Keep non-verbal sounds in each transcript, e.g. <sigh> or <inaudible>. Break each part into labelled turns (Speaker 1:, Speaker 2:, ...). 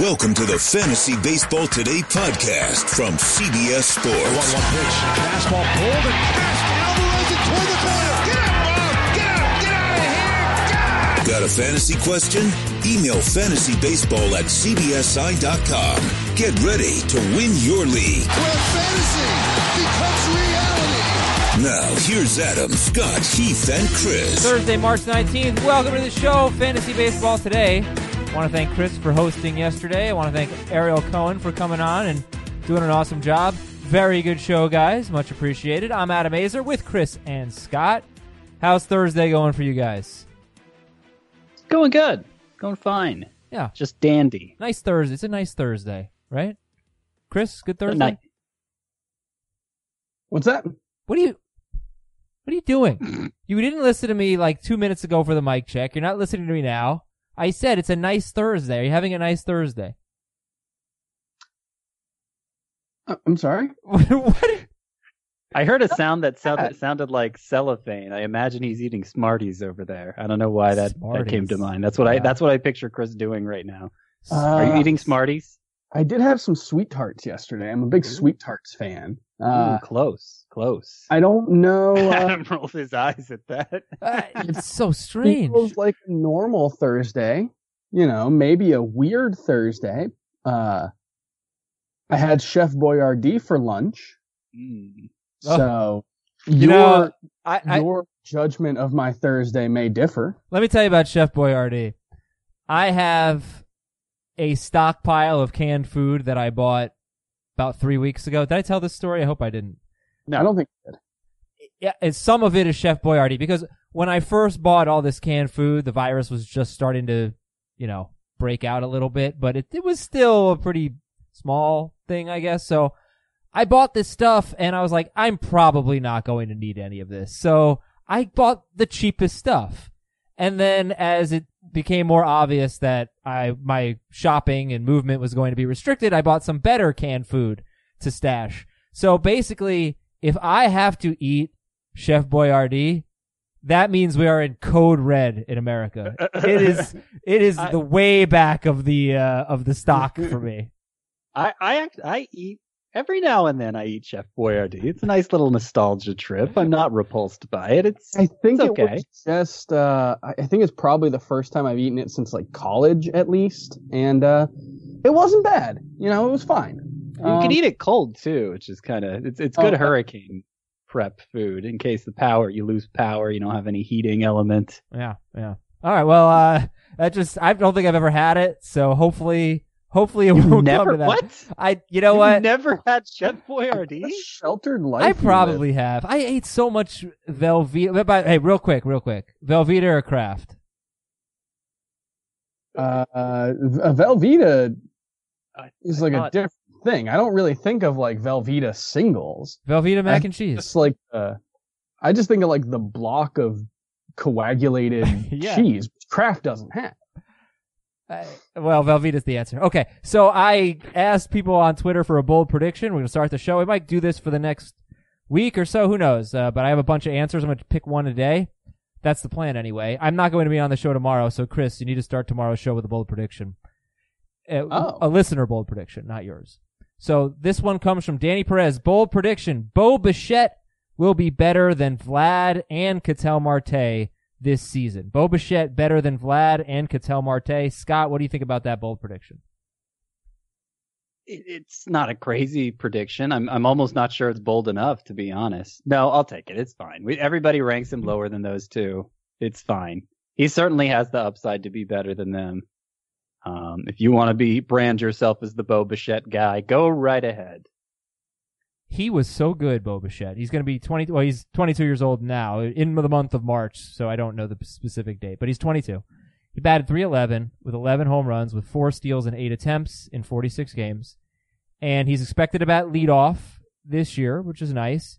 Speaker 1: Welcome to the Fantasy Baseball Today podcast from CBS Sports. 1 1
Speaker 2: pitch. Fastball pulled and passed. Alvarez it toward the corner. Get out, Bob! Get out! Get out of here!
Speaker 1: God! Got a fantasy question? Email fantasybaseball at cbsi.com. Get ready to win your league.
Speaker 2: Where fantasy becomes reality.
Speaker 1: Now, here's Adam, Scott, Heath, and Chris.
Speaker 3: Thursday, March 19th. Welcome to the show, Fantasy Baseball Today. I want to thank Chris for hosting yesterday. I want to thank Ariel Cohen for coming on and doing an awesome job. Very good show, guys. Much appreciated. I'm Adam Aizer with Chris and Scott. How's Thursday going for you guys?
Speaker 4: Going good. Going fine.
Speaker 3: Yeah.
Speaker 4: Just dandy.
Speaker 3: Nice Thursday. It's a nice Thursday, right? Chris, good Thursday?
Speaker 4: Night.
Speaker 5: What's that?
Speaker 3: What are you What are you doing? <clears throat> you didn't listen to me like 2 minutes ago for the mic check. You're not listening to me now. I said it's a nice Thursday. Are you having a nice Thursday?
Speaker 5: Uh, I'm sorry. <laughs>
Speaker 3: what?
Speaker 4: I heard a sound that sounded, sounded like cellophane. I imagine he's eating Smarties over there. I don't know why that, that came to mind. That's what I that's what I picture Chris doing right now. Uh, Are you eating Smarties?
Speaker 5: I did have some sweet tarts yesterday. I'm a big Ooh. sweet tarts fan.
Speaker 4: Uh, Ooh, close, close.
Speaker 5: I don't know. <laughs> Uh,
Speaker 4: Adam rolled his eyes at that.
Speaker 3: uh, it's so strange.
Speaker 5: It feels like a normal Thursday. You know, maybe a weird Thursday. Uh, I had Chef Boyardee for lunch. Mm. Oh. So you your, know, I, I, your judgment of my Thursday may differ.
Speaker 3: Let me tell you about Chef Boyardee. I have a stockpile of canned food that I bought about three weeks ago. Did I tell this story? I hope I didn't.
Speaker 5: No, I don't think you did.
Speaker 3: Yeah, and some of it is Chef Boyardee because when I first bought all this canned food, the virus was just starting to, you know, break out a little bit, but it, it was still a pretty small thing, I guess. So I bought this stuff and I was like, I'm probably not going to need any of this. So I bought the cheapest stuff. And then as it became more obvious that I my shopping and movement was going to be restricted, I bought some better canned food to stash. So basically, if I have to eat Chef Boyardee, that means we are in code red in America. <laughs> it is it is I, the way back of the uh, of the stock for me. <laughs>
Speaker 4: I I I eat every now and then I eat Chef Boyardee. It's a nice little nostalgia trip. I'm not repulsed by it. It's
Speaker 5: I think
Speaker 4: it's okay.
Speaker 5: it was just uh, I think it's probably the first time I've eaten it since like college at least, and uh, it wasn't bad. You know, it was fine.
Speaker 4: You um, can eat it cold too, which is kind of it's it's good oh, hurricane prep food in case the power you lose power, you don't have any heating element.
Speaker 3: Yeah, yeah. All right, well, uh, that just I don't think I've ever had it, so hopefully Hopefully it
Speaker 4: you
Speaker 3: won't
Speaker 4: never,
Speaker 3: come to that.
Speaker 4: What?
Speaker 3: I, you know
Speaker 4: you
Speaker 3: what?
Speaker 4: Never had Chef Boyardee.
Speaker 5: Sheltered life.
Speaker 3: I probably have. I ate so much Velveeta. But hey, real quick, real quick. Velveeta or Kraft?
Speaker 5: Uh, a Velveeta is like a different thing. I don't really think of like Velveeta singles.
Speaker 3: Velveeta mac I and cheese.
Speaker 5: It's like uh, I just think of like the block of coagulated <laughs> yeah. cheese. Kraft doesn't have.
Speaker 3: Well, Velveeta's the answer. Okay, so I asked people on Twitter for a bold prediction. We're gonna start the show. We might do this for the next week or so. Who knows? Uh, but I have a bunch of answers. I'm gonna pick one a day. That's the plan anyway. I'm not going to be on the show tomorrow, so Chris, you need to start tomorrow's show with a bold prediction. Uh, oh. A listener bold prediction, not yours. So this one comes from Danny Perez. Bold prediction: Bo Bichette will be better than Vlad and Ketel Marte this season. Bo Bichette better than Vlad and Ketel Marte. Scott, what do you think about that bold prediction?
Speaker 4: It's not a crazy prediction. I'm I'm almost not sure it's bold enough to be honest. No, I'll take it. It's fine. We, everybody ranks him lower than those two. It's fine. He certainly has the upside to be better than them. Um, if you want to be brand yourself as the Bo Bichette guy, go right ahead.
Speaker 3: He was so good, Bo Bichette. He's going to be 20. Well, he's 22 years old now in the month of March, so I don't know the specific date, but he's 22. He batted 311 with 11 home runs with four steals and eight attempts in 46 games. And he's expected to bat leadoff this year, which is nice.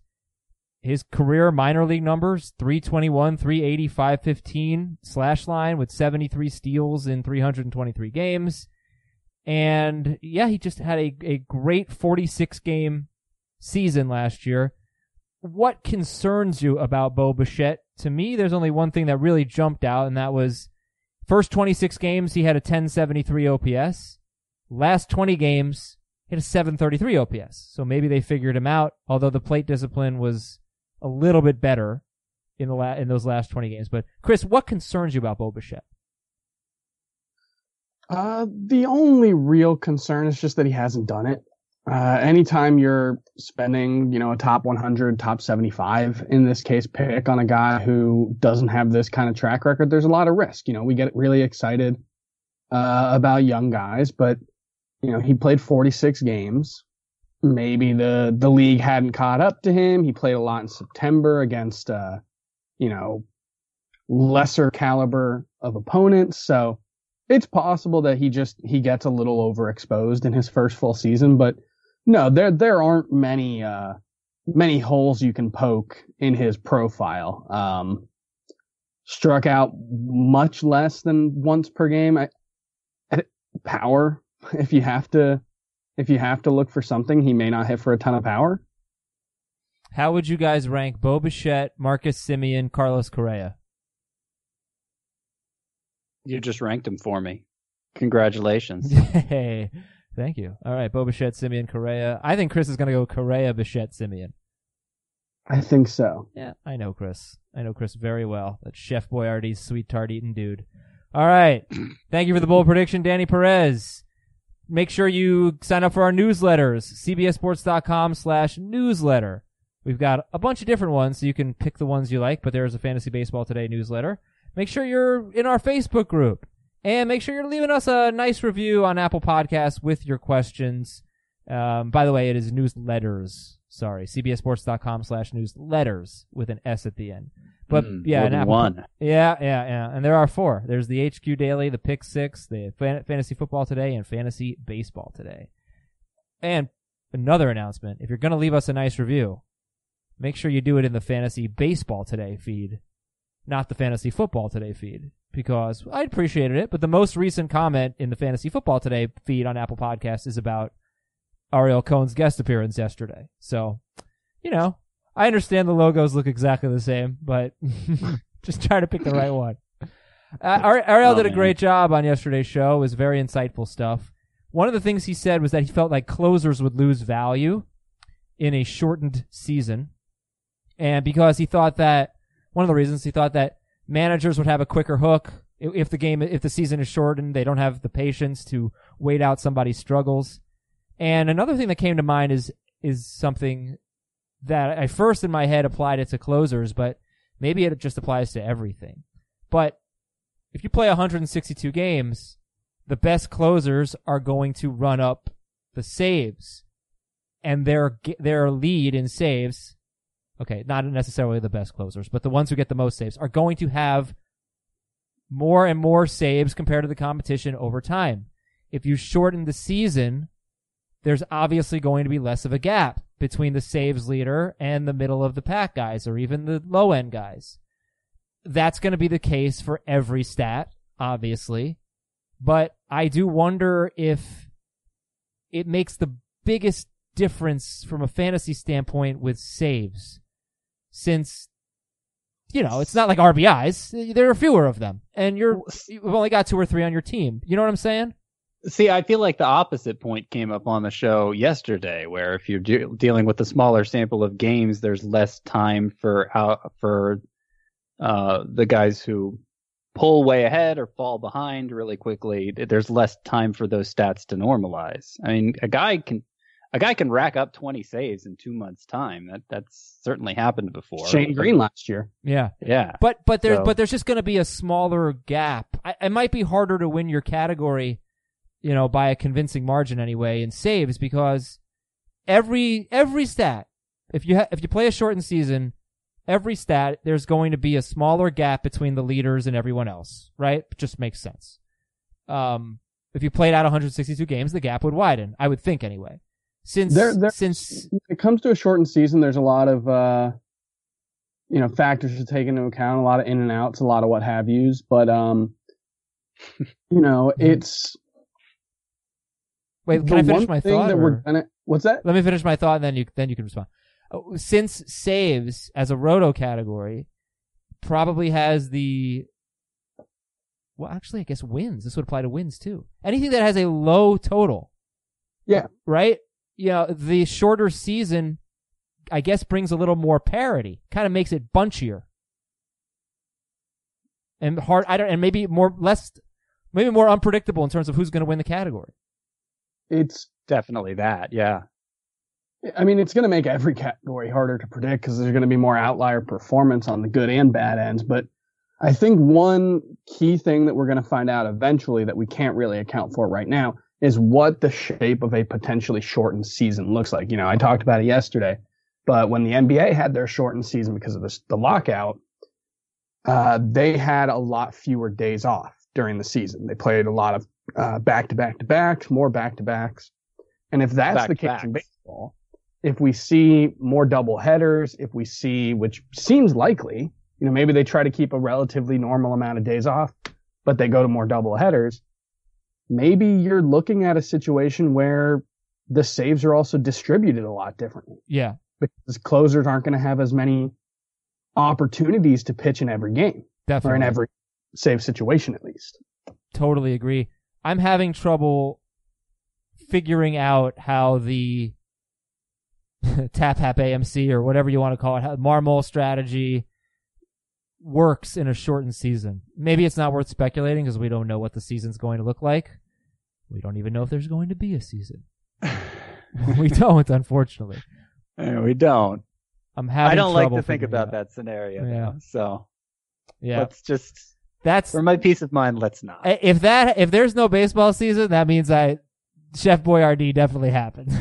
Speaker 3: His career minor league numbers 321, 380, 515 slash line with 73 steals in 323 games. And yeah, he just had a, a great 46 game season last year. What concerns you about Bo Bichette? To me, there's only one thing that really jumped out, and that was first 26 games, he had a 1073 OPS. Last 20 games, he had a 733 OPS. So maybe they figured him out, although the plate discipline was a little bit better in the la- in those last 20 games. But Chris, what concerns you about Bo Bichette?
Speaker 5: Uh, the only real concern is just that he hasn't done it. Uh, anytime you're spending, you know, a top 100, top 75, in this case, pick on a guy who doesn't have this kind of track record, there's a lot of risk. You know, we get really excited, uh, about young guys, but, you know, he played 46 games. Maybe the, the league hadn't caught up to him. He played a lot in September against, uh, you know, lesser caliber of opponents. So it's possible that he just, he gets a little overexposed in his first full season, but no, there there aren't many uh many holes you can poke in his profile. Um struck out much less than once per game. I, power <laughs> if you have to if you have to look for something, he may not hit for a ton of power.
Speaker 3: How would you guys rank Bo Bichette, Marcus Semien, Carlos Correa?
Speaker 4: You just ranked him for me. Congratulations. <laughs>
Speaker 3: hey, Thank you. All right, Bo Bichette, Semien, Correa. I think Chris is going to go Correa, Bichette, Semien.
Speaker 5: I think so.
Speaker 3: Yeah, I know Chris. I know Chris very well. That Chef Boyardee's sweet tart eating dude. All right. <clears throat> Thank you for the bold prediction, Danny Perez. Make sure you sign up for our newsletters, cbsports.com slash newsletter. We've got a bunch of different ones, so you can pick the ones you like, but there's a Fantasy Baseball Today newsletter. Make sure you're in our Facebook group. And make sure you're leaving us a nice review on Apple Podcasts with your questions. Um, by the way, it is newsletters. Sorry, cbsports.com slash newsletters with an S at the end. But
Speaker 4: Mm,
Speaker 3: yeah, an
Speaker 4: one.
Speaker 3: Yeah, yeah, yeah. And there are four. There's the HQ Daily, the Pick Six, the Fan- Fantasy Football Today, and Fantasy Baseball Today. And another announcement: if you're going to leave us a nice review, make sure you do it in the Fantasy Baseball Today feed, not the Fantasy Football Today feed, because I appreciated it. But the most recent comment in the Fantasy Football Today feed on Apple Podcasts is about Ariel Cohen's guest appearance yesterday. So, you know, I understand the logos look exactly the same, but <laughs> <laughs> just try to pick the right one. <laughs> Uh, Ariel
Speaker 4: Oh,
Speaker 3: did a great job on yesterday's show. It was very insightful stuff. One of the things he said was that he felt like closers would lose value in a shortened season. And because he thought that, one of the reasons he thought that managers would have a quicker hook if the game, if the season is shortened, they don't have the patience to wait out somebody's struggles. And another thing that came to mind is, is something that I first in my head applied it to closers, but maybe it just applies to everything. But if you play 162 games, the best closers are going to run up the saves, and their their lead in saves. Okay, not necessarily the best closers, but the ones who get the most saves are going to have more and more saves compared to the competition over time. If you shorten the season, there's obviously going to be less of a gap between the saves leader and the middle of the pack guys or even the low end guys. That's going to be the case for every stat, obviously. But I do wonder if it makes the biggest difference from a fantasy standpoint with saves. Since, you know, it's not like RBIs. There are fewer of them. And you're, you've only got two or three on your team. You know what I'm saying?
Speaker 4: See, I feel like the opposite point came up on the show yesterday, where if you're de- dealing with a smaller sample of games, there's less time for out for uh, the guys who pull way ahead or fall behind really quickly. There's less time for those stats to normalize. I mean, a guy can a guy can rack up 20 saves in two months' time. That that's certainly happened before.
Speaker 5: Shane Greene last year.
Speaker 3: Yeah.
Speaker 4: Yeah.
Speaker 3: But but there's
Speaker 4: So-
Speaker 3: but there's just going to be a smaller gap. I, it might be harder to win your category, you know, by a convincing margin anyway in saves because every every stat, if you ha- if you play a shortened season, every stat there's going to be a smaller gap between the leaders and everyone else, right? It just makes sense. Um, if you played out 162 games, the gap would widen. I would think anyway. Since
Speaker 5: There- there-
Speaker 3: since
Speaker 5: it comes to a shortened season, there's a lot of uh, you know factors to take into account, a lot of in and outs, a lot of what have yous. But um, <laughs> you know, it's
Speaker 3: wait, can I finish my
Speaker 5: thing
Speaker 3: thought?
Speaker 5: that we're gonna. What's that?
Speaker 3: Let me finish my thought, and then you then you can respond. Oh, Since saves as a roto category probably has the well, actually, I guess wins. This would apply to wins too. Anything that has a low total.
Speaker 5: Yeah.
Speaker 3: Right? You know, the shorter season, I guess, brings a little more parity. Kind of makes it bunchier. And hard, I don't, and maybe more, less, maybe more unpredictable in terms of who's going to win the category.
Speaker 5: It's
Speaker 4: definitely that. Yeah.
Speaker 5: I mean, it's going to make every category harder to predict because there's going to be more outlier performance on the good and bad ends. But I think one key thing that we're going to find out eventually that we can't really account for right now is what the shape of a potentially shortened season looks like. You know, I talked about it yesterday, but when the NBA had their shortened season because of this, the lockout, uh, they had a lot fewer days off during the season. They played a lot of uh, back to back to backs, more back to backs. And if that's
Speaker 4: Back
Speaker 5: the case
Speaker 4: backs.
Speaker 5: in baseball, if we see more double headers, if we see, which seems likely, you know, maybe they try to keep a relatively normal amount of days off, but they go to more double headers. Maybe you're looking at a situation where the saves are also distributed a lot differently
Speaker 3: Yeah.
Speaker 5: because closers aren't going to have as many opportunities to pitch in every game
Speaker 3: Definitely.
Speaker 5: or in every save situation at least.
Speaker 3: totally agree. I'm having trouble figuring out how the <laughs> tap hap AMC or whatever you want to call it, how Marmol strategy works in a shortened season. Maybe it's not worth speculating because we don't know what the season's going to look like. We don't even know if there's going to be a season. <laughs> we don't, unfortunately.
Speaker 4: We don't.
Speaker 3: I'm having
Speaker 4: I don't like to think about
Speaker 3: it
Speaker 4: that scenario.
Speaker 3: Yeah.
Speaker 4: though. So
Speaker 3: Yeah,
Speaker 4: let's just,
Speaker 3: that's
Speaker 4: for my peace of mind, let's not.
Speaker 3: if that if there's no baseball season, that means I Chef Boyardee definitely happened.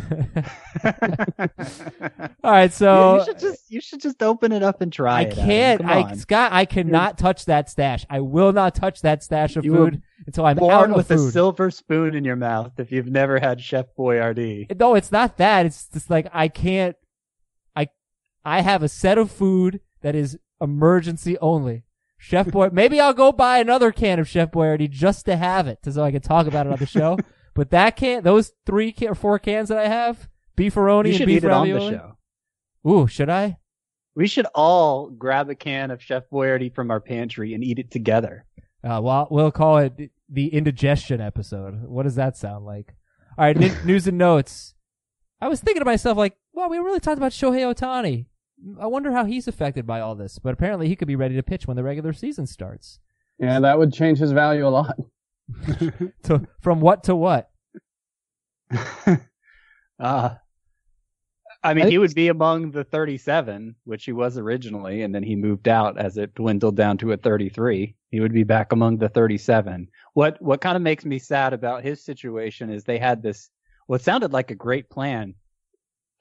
Speaker 3: <laughs> All right, so
Speaker 4: you should just you should just open it up and try
Speaker 3: I. Can't. I. Scott, I cannot touch that stash. I will not touch that stash of
Speaker 4: You
Speaker 3: food until I'm out
Speaker 4: born
Speaker 3: of
Speaker 4: with
Speaker 3: food.
Speaker 4: a silver spoon in your mouth if you've never had Chef Boyardee.
Speaker 3: no, it's not that. It's just like I can't. I I have a set of food that is emergency only. Chef Boy. Maybe I'll go buy another can of Chef Boyardee just to have it, so I can talk about it on the show. <laughs> but that can, those three can, or four cans that I have, beefaroni
Speaker 4: You
Speaker 3: and
Speaker 4: should
Speaker 3: beef
Speaker 4: eat it on the
Speaker 3: ravioli.
Speaker 4: show.
Speaker 3: Ooh, should I?
Speaker 4: We should all grab a can of Chef Boyardee from our pantry and eat it together.
Speaker 3: Uh, well, we'll call it the indigestion episode. What does that sound like? All right, n- <laughs> news and notes. I was thinking to myself, like, well, we really talked about Shohei Ohtani. I wonder how he's affected by all this. But apparently, he could be ready to pitch when the regular season starts.
Speaker 5: Yeah, that would change his value a lot. <laughs> <laughs>
Speaker 3: To from what to what? <laughs>
Speaker 4: Uh, I mean,
Speaker 5: I
Speaker 4: he would be among the 37, which he was originally, and then he moved out as it dwindled down to a 33. He would be back among the 37. What what kind of makes me sad about his situation is they had this what sounded like a great plan,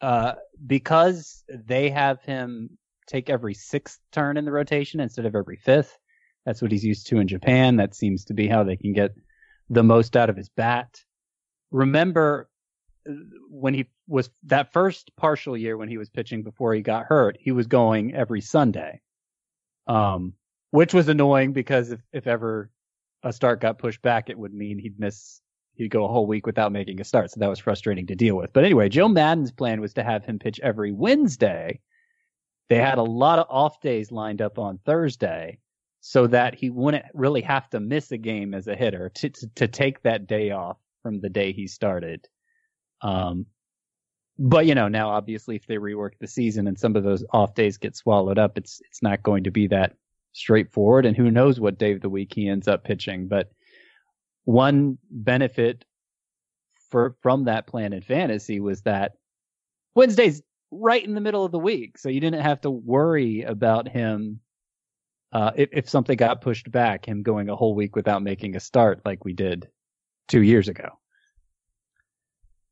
Speaker 4: uh, because they have him take every sixth turn in the rotation instead of every fifth. That's what he's used to in Japan. That seems to be how they can get the most out of his bat. Remember when he was that first partial year when he was pitching before he got hurt, he was going every Sunday. Um, which was annoying because if, if ever a start got pushed back, it would mean he'd miss, he'd go a whole week without making a start. So that was frustrating to deal with. But anyway, Joe Maddon's plan was to have him pitch every Wednesday. They had a lot of off days lined up on Thursday so that he wouldn't really have to miss a game as a hitter to, to, to take that day off from the day he started. Um, but you know, now obviously if they rework the season and some of those off days get swallowed up, it's it's not going to be that straightforward. And who knows what day of the week he ends up pitching. But one benefit for from that plan in fantasy was that Wednesday's right in the middle of the week, so you didn't have to worry about him. Uh, if, if something got pushed back, him going a whole week without making a start like we did two years ago.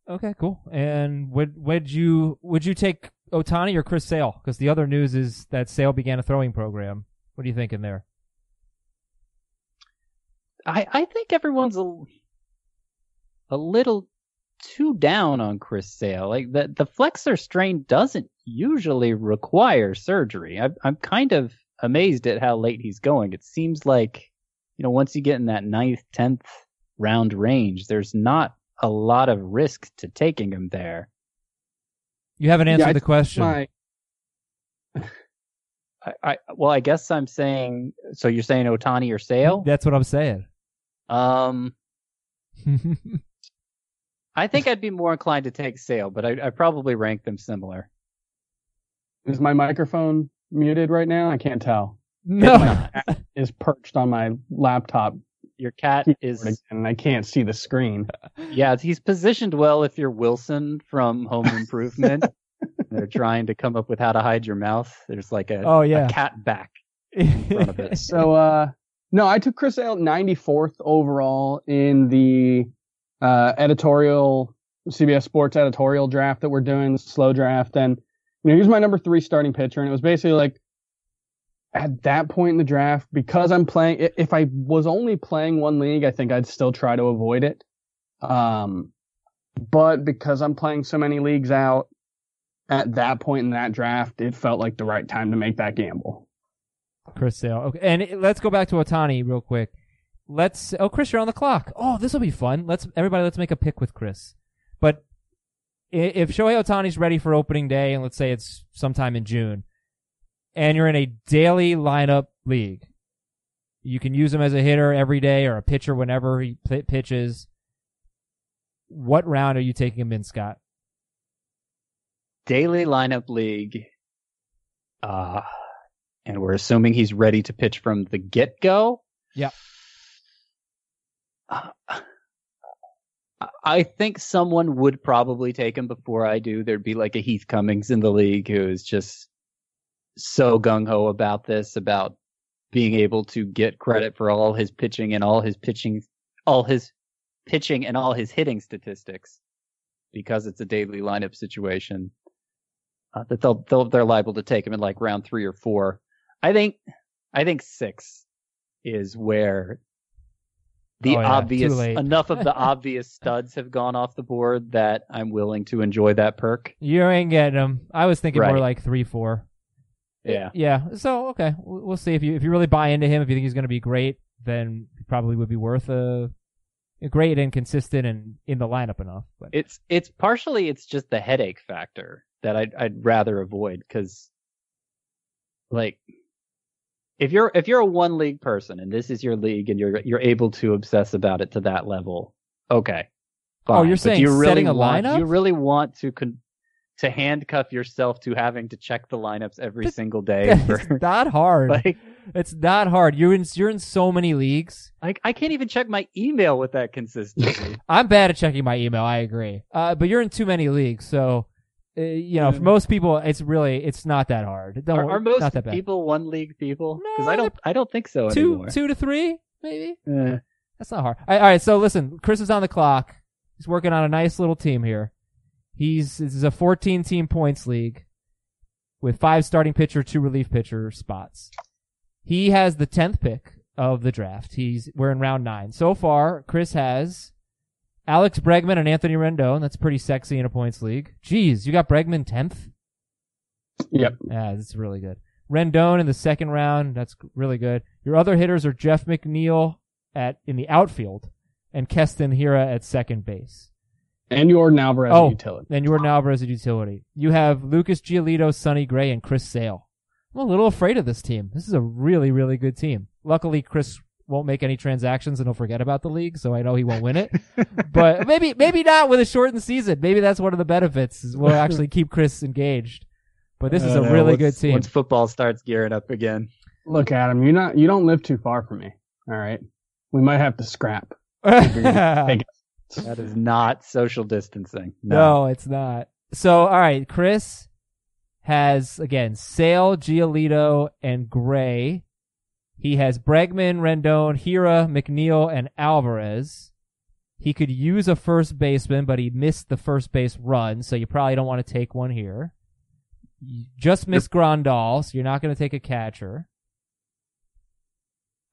Speaker 3: Okay, cool. And would would you would you take Ohtani or Chris Sale? Because the other news is that Sale began a throwing program. What are you thinking there?
Speaker 4: I, I think everyone's a, a little too down on Chris Sale. Like the the flexor strain doesn't usually require surgery. I, I'm kind of amazed at how late he's going. It seems like you know once you get in that ninth, tenth round range, there's not a lot of risk to taking him there.
Speaker 3: You haven't answered
Speaker 5: I
Speaker 3: the question.
Speaker 5: My,
Speaker 4: I, I well, I guess I'm saying. So you're saying Ohtani or Sale?
Speaker 3: That's what I'm saying.
Speaker 4: Um, <laughs> I think I'd be more inclined to take Sale, but I, I probably rank them similar.
Speaker 5: Is my microphone muted right now? I can't tell.
Speaker 3: no. <laughs>
Speaker 5: Is perched on my laptop
Speaker 4: Your cat is
Speaker 5: and I can't see the screen.
Speaker 4: yeah, he's positioned well if you're Wilson from Home <laughs> Improvement. They're trying to come up with how to hide your mouth. There's like a,
Speaker 3: Oh, yeah.
Speaker 4: a cat back in front of it.
Speaker 5: So, uh, no, I took Chris Sale 94th overall in the uh, editorial CBS Sports editorial draft that we're doing, the slow draft, and you know, he was my number three starting pitcher, and it was basically like at that point in the draft because I'm playing. If I was only playing one league, I think I'd still try to avoid it. Um, but because I'm playing so many leagues out at that point in that draft, it felt like the right time to make that gamble.
Speaker 3: Chris Sale. Okay, and let's go back to Ohtani real quick. Let's. Oh, Chris, you're on the clock. Oh, this will be fun. Let's everybody. Let's make a pick with Chris. But if Shohei Ohtani's ready for opening day, and let's say it's sometime in June, and you're in a daily lineup league, you can use him as a hitter every day or a pitcher whenever he pl- pitches. What round are you taking him in, Scott?
Speaker 4: Daily lineup league. Uh, and we're assuming he's ready to pitch from the get go.
Speaker 3: Yeah.
Speaker 4: Uh, I think someone would probably take him before I do. There'd be like a Heath Cummings in the league who is just so gung ho about this, about being able to get credit for all his pitching and all his pitching, all his pitching and all his hitting statistics because it's a daily lineup situation. Uh, that they'll, they'll they're liable to take him in like round three or four. I think I think six is where the
Speaker 3: Oh, yeah,
Speaker 4: obvious enough of the <laughs> obvious studs have gone off the board that I'm willing to enjoy that perk.
Speaker 3: You ain't getting them. I was thinking more like three, four.
Speaker 4: Yeah.
Speaker 3: Yeah. So okay, we'll see if you if you really buy into him. If you think he's going to be great, then he probably would be worth a, a great and consistent and in the lineup enough. But
Speaker 4: It's it's partially it's just the headache factor that I'd I'd rather avoid because like if you're if you're a one league person and this is your league and you're you're able to obsess about it to that level, okay. Fine.
Speaker 3: Oh, you're
Speaker 4: But
Speaker 3: saying
Speaker 4: you really
Speaker 3: setting a
Speaker 4: want,
Speaker 3: lineup?
Speaker 4: You really want to con- to handcuff yourself to having to check the lineups every single day <laughs>
Speaker 3: it's not hard. <laughs>
Speaker 4: like
Speaker 3: it's not hard. You're in you're in so many leagues.
Speaker 4: like I can't even check my email with that consistency. <laughs>
Speaker 3: I'm bad at checking my email. I agree. Uh, but you're in too many leagues, so. Uh, you know, for most people, it's really it's not that hard. Don't,
Speaker 4: are, are most
Speaker 3: not that bad.
Speaker 4: people one league people? Because
Speaker 3: No,
Speaker 4: I don't I don't think so
Speaker 3: two
Speaker 4: anymore.
Speaker 3: two to three, maybe.
Speaker 4: Eh.
Speaker 3: That's not hard. All right, all right, so listen, Chris is on the clock. He's working on a nice little team here. He's this is a 14 team points league with five starting pitcher, two relief pitcher spots. He has the 10th pick of the draft. He's we're in round 9. So far, Chris has Alex Bregman and Anthony Rendon. That's pretty sexy in a points league. Jeez, you got Bregman 10th?
Speaker 5: Yep.
Speaker 3: Yeah, that's really good. Rendon in the second round. That's really good. Your other hitters are Jeff McNeil at in the outfield and Keston Hiura at second base.
Speaker 5: And Yordan Alvarez
Speaker 3: Oh.
Speaker 5: utility.
Speaker 3: Then Yordan Alvarez at utility. You have Lucas Giolito, Sonny Gray, and Chris Sale. I'm a little afraid of this team. This is a really, really good team. Luckily, Chris won't make any transactions and he'll forget about the league, so I know he won't win it. but <laughs> maybe, maybe not with a shortened season. Maybe that's one of the benefits. Is we'll actually keep Chris engaged. But this is a
Speaker 4: know,
Speaker 3: really
Speaker 4: once-
Speaker 3: good team.
Speaker 4: Once football starts gearing up again.
Speaker 5: Look, Adam, you not you don't live too far from me. All right, we might have to scrap. <laughs>
Speaker 4: That is not social distancing.
Speaker 3: No, it's not. So, all right, Chris has again Sale, Giolito, and Gray. He has Bregman, Rendon, Hiura, McNeil, and Alvarez. He could use a first baseman, but he missed the first base run, so you probably don't want to take one here. You just missed Grandal, so you're not going to take a catcher.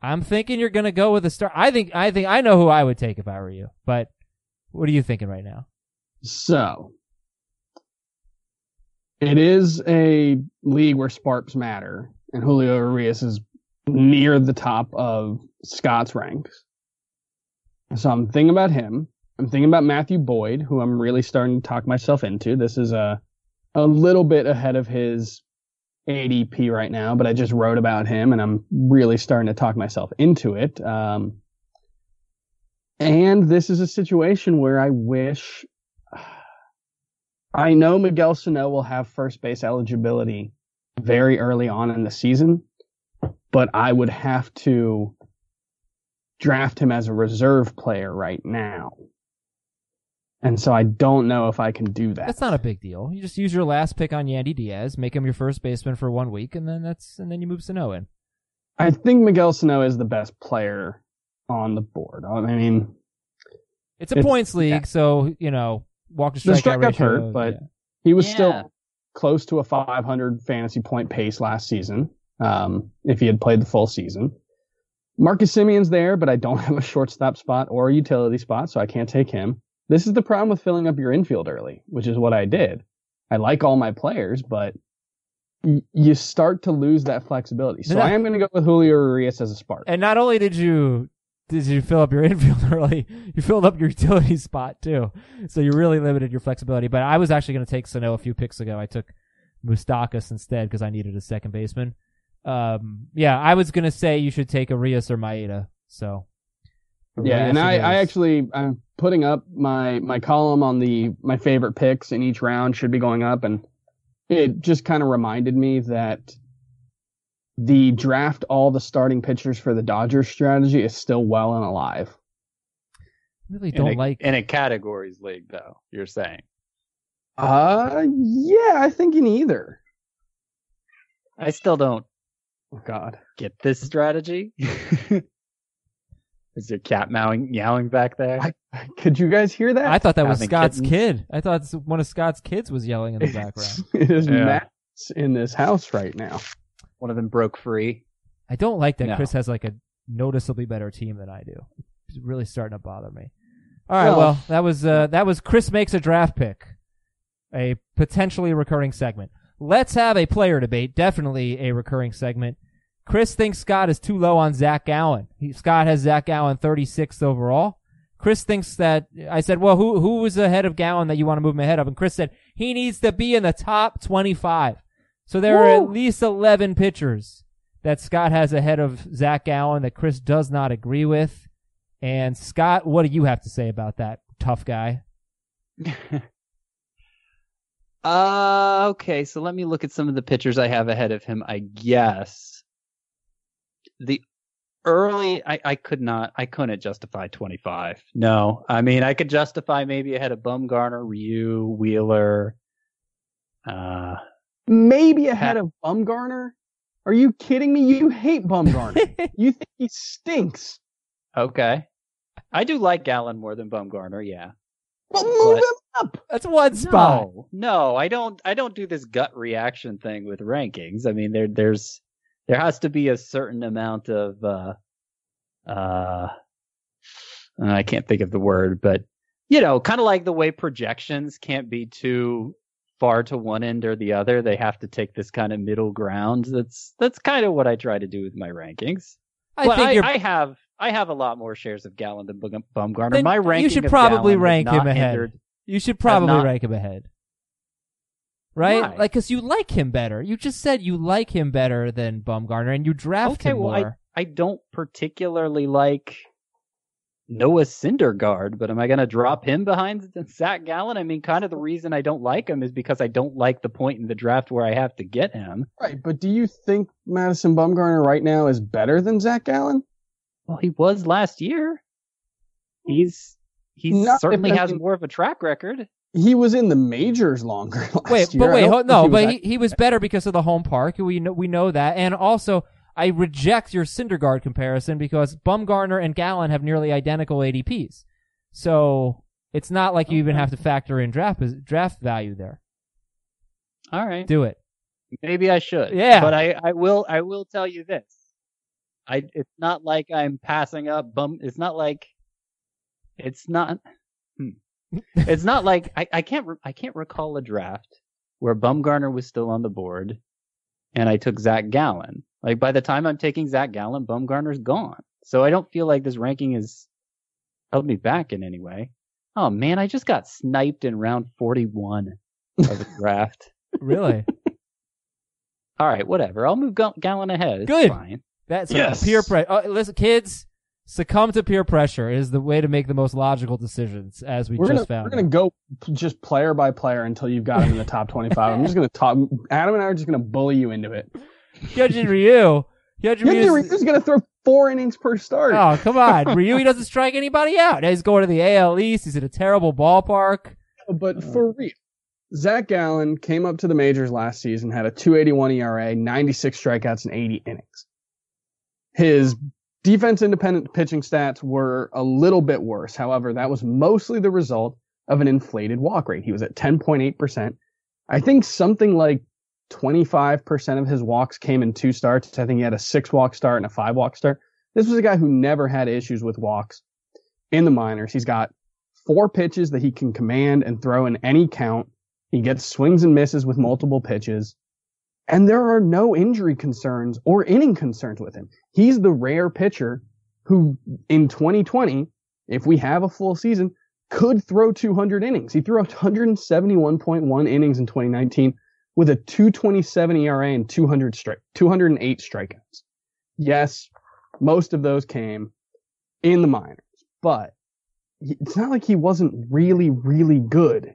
Speaker 3: I'm thinking you're going to go with a star. I think I think I know who I would take if I were you. But what are you thinking right now?
Speaker 5: So it is a league where sparks matter, and Julio Urias is near the top of Scott's ranks. So I'm thinking about him. I'm thinking about Matthew Boyd, who I'm really starting to talk myself into. This is a a little bit ahead of his ADP right now, but I just wrote about him, and I'm really starting to talk myself into it. Um, And this is a situation where I wish I know Miguel Sano will have first base eligibility very early on in the season, but I would have to draft him as a reserve player right now. And so I don't know if I can do that.
Speaker 3: That's not a big deal. You just use your last pick on Yandy Diaz, make him your first baseman for one week, and then that's and then you move Sano in.
Speaker 5: I think Miguel Sano is the best player on the board. I mean,
Speaker 3: it's a it's, points league, yeah. so you know walk to strikeout
Speaker 5: strikeout
Speaker 3: ratio.
Speaker 5: hurt, but yeah. he was yeah. still close to a 500 fantasy point pace last season. Um, if he had played the full season, Marcus Semien's there, but I don't <laughs> have a shortstop spot or a utility spot, so I can't take him. This is the problem with filling up your infield early, which is what I did. I like all my players, but y- you start to lose that flexibility. So I am going to go with Julio Urias as a spark.
Speaker 3: And not only did you did you fill up your <laughs> infield early, you filled up your utility <laughs> spot too. So you really limited your flexibility. But I was actually going to take Sano a few picks ago. I took Moustakas instead because I needed a second baseman. Um, yeah, I was going to say you should take Urias or Maeda. So
Speaker 5: yeah, and I, I actually I'm putting up my my column on the my favorite picks in each round should be going up, and it just kind of reminded me that the draft all the starting pitchers for the Dodgers strategy is still well and alive.
Speaker 3: Really don't
Speaker 4: in a,
Speaker 3: like
Speaker 4: in a categories league though. You're saying?
Speaker 5: Uh, yeah, I think in either.
Speaker 4: I still don't.
Speaker 5: Oh God,
Speaker 4: get this strategy. <laughs> Is your cat meowing, meowing back there? I,
Speaker 5: could you guys hear that?
Speaker 3: I thought that was Scott's kittens. kid. I thought one of Scott's kids was yelling in the background. <laughs>
Speaker 5: it is yeah. Matt in this house right now.
Speaker 4: One of them broke free.
Speaker 3: I don't like that no. Chris has like a noticeably better team than I do. It's really starting to bother me. All right, well, well that was uh, that was Chris makes a draft pick, a potentially recurring segment. Let's have a player debate. Definitely a recurring segment. Chris thinks Scott is too low on Zac Gallen. He, Scott has Zac Gallen 36th overall. Chris thinks that I said, well, who who was ahead of Gallen that you want to move him ahead of? And Chris said he needs to be in the top 25. So there Woo! are at least 11 pitchers that Scott has ahead of Zac Gallen that Chris does not agree with. And Scott, what do you have to say about that tough guy? <laughs>
Speaker 4: uh, okay. So let me look at some of the pitchers I have ahead of him. I guess the early I, I could not I couldn't justify 25. No. I mean, I could justify maybe ahead of Bumgarner, Ryu, Wheeler, uh
Speaker 5: maybe ahead of Bumgarner? Are you kidding me? You hate Bumgarner. <laughs> you think he stinks.
Speaker 4: Okay. I do like Gallen more than Bumgarner, yeah.
Speaker 5: Well, move but, him up.
Speaker 3: That's one spot.
Speaker 4: No, no, I don't. I don't do this gut reaction thing with rankings. I mean, there, there's there has to be a certain amount of uh, uh, I can't think of the word, but you know, kind of like the way projections can't be too far to one end or the other. They have to take this kind of middle ground. That's that's kind of what I try to do with my rankings. I but think I, I, have I have a lot more shares of Gallen than Bumgarner.
Speaker 3: Then
Speaker 4: my ranking
Speaker 3: you should probably rank him ahead. Hindered, you should probably not, rank him ahead right? Why? Like, cause you like him better. You just said you like him better than Bumgarner, and you draft
Speaker 4: okay,
Speaker 3: him
Speaker 4: well,
Speaker 3: more.
Speaker 4: I, I don't particularly like Noah Syndergaard, but am I going to drop him behind <laughs> Zac Gallen? I mean, kind of the reason I don't like him is because I don't like the point in the draft where I have to get him.
Speaker 5: Right, but do you think Madison Bumgarner right now is better than Zac Gallen?
Speaker 4: Well, he was last year. He's he certainly has more of a track record
Speaker 5: he was in the majors longer. <laughs>
Speaker 3: wait,
Speaker 5: year.
Speaker 3: but wait, ho- no, he but he, he was better because of the home park. We know we know that, and also I reject your Syndergaard comparison because Bumgarner and Gallen have nearly identical ADPs, so it's not like you even have to factor in draft draft value there.
Speaker 4: All right,
Speaker 3: do it.
Speaker 4: Maybe I should.
Speaker 3: Yeah,
Speaker 4: but I, I will I will tell you this. I it's not like I'm passing up bum. It's not like it's not. Hmm <laughs> it's not like I, I can't re- I can't recall a draft where Bumgarner was still on the board and I took Zac Gallen. Like by the time I'm taking Zac Gallen, Bumgarner's gone. So I don't feel like this ranking has held me back in any way. Oh man, I just got sniped in round 41 of the <laughs> draft.
Speaker 3: really? <laughs>
Speaker 4: All right, whatever. I'll move Gallen ahead. It's
Speaker 3: Good.
Speaker 4: Fine.
Speaker 3: That's yes. peer pressure. Oh, listen, kids, succumb to peer pressure is the way to make the most logical decisions, as we
Speaker 5: We're
Speaker 3: just
Speaker 5: gonna
Speaker 3: found.
Speaker 5: we're gonna go just player by player until you've got him in the top 25. I'm just gonna talk. Adam and I are just gonna bully you into it.
Speaker 3: Hyunjin Ryu. Hyunjin Ryu.
Speaker 5: Ryu's gonna throw four innings per start.
Speaker 3: Oh, come on. Ryu, he doesn't strike anybody out. He's going to the AL East. He's in a terrible ballpark.
Speaker 5: But for real, Zac Gallen came up to the majors last season, had a 281 ERA, 96 strikeouts, and 80 innings. His defense independent pitching stats were a little bit worse. However, that was mostly the result of an inflated walk rate. He was at 10.8%. I think something like 25% of his walks came in two starts. I think he had a six walk start and a five walk start. This was a guy who never had issues with walks in the minors. He's got four pitches that he can command and throw in any count. He gets swings and misses with multiple pitches. And there are no injury concerns or inning concerns with him. He's the rare pitcher who in 2020, if we have a full season, could throw 200 innings. He threw 171.1 innings in 2019 with a 227 ERA and 200 strike, 208 strikeouts. Yes, most of those came in the minors, but it's not like he wasn't really, really good.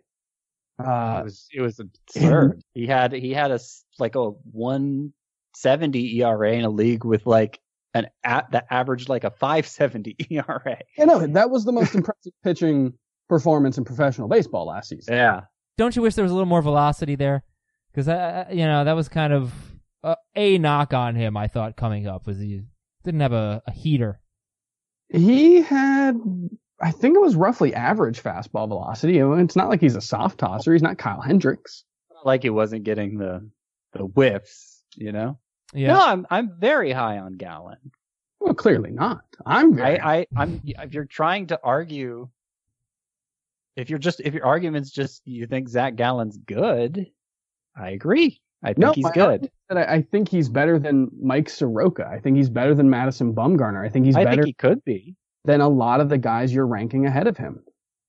Speaker 5: Uh,
Speaker 4: it was it was absurd. he had he had a s- like a 170 ERA in a league with like an at that averaged like a 570 <laughs> ERA.
Speaker 5: you know, that was the most impressive pitching performance in professional baseball last season.
Speaker 4: Yeah.
Speaker 3: Don't you wish there was a little more velocity there? Because you know that was kind of uh, a knock on him. I thought coming up was he didn't have a, a heater.
Speaker 5: He had, I think it was roughly average fastball velocity. It's not like he's a soft tosser. He's not Kyle Hendricks.
Speaker 4: Like he wasn't getting the the whiffs, you know.
Speaker 3: Yeah.
Speaker 4: No, I'm I'm very high on Gallen.
Speaker 5: Well, clearly not. I'm very.
Speaker 4: I, I I'm if you're trying to argue if you're just if your argument's just you think Zac Gallen's good, I agree. I think
Speaker 5: no,
Speaker 4: he's
Speaker 5: my
Speaker 4: good.
Speaker 5: argument I, I think he's better than Mike Soroka. I think he's better than Madison Bumgarner. I think he's
Speaker 4: I
Speaker 5: better
Speaker 4: think he could be.
Speaker 5: Than a lot of the guys you're ranking ahead of him.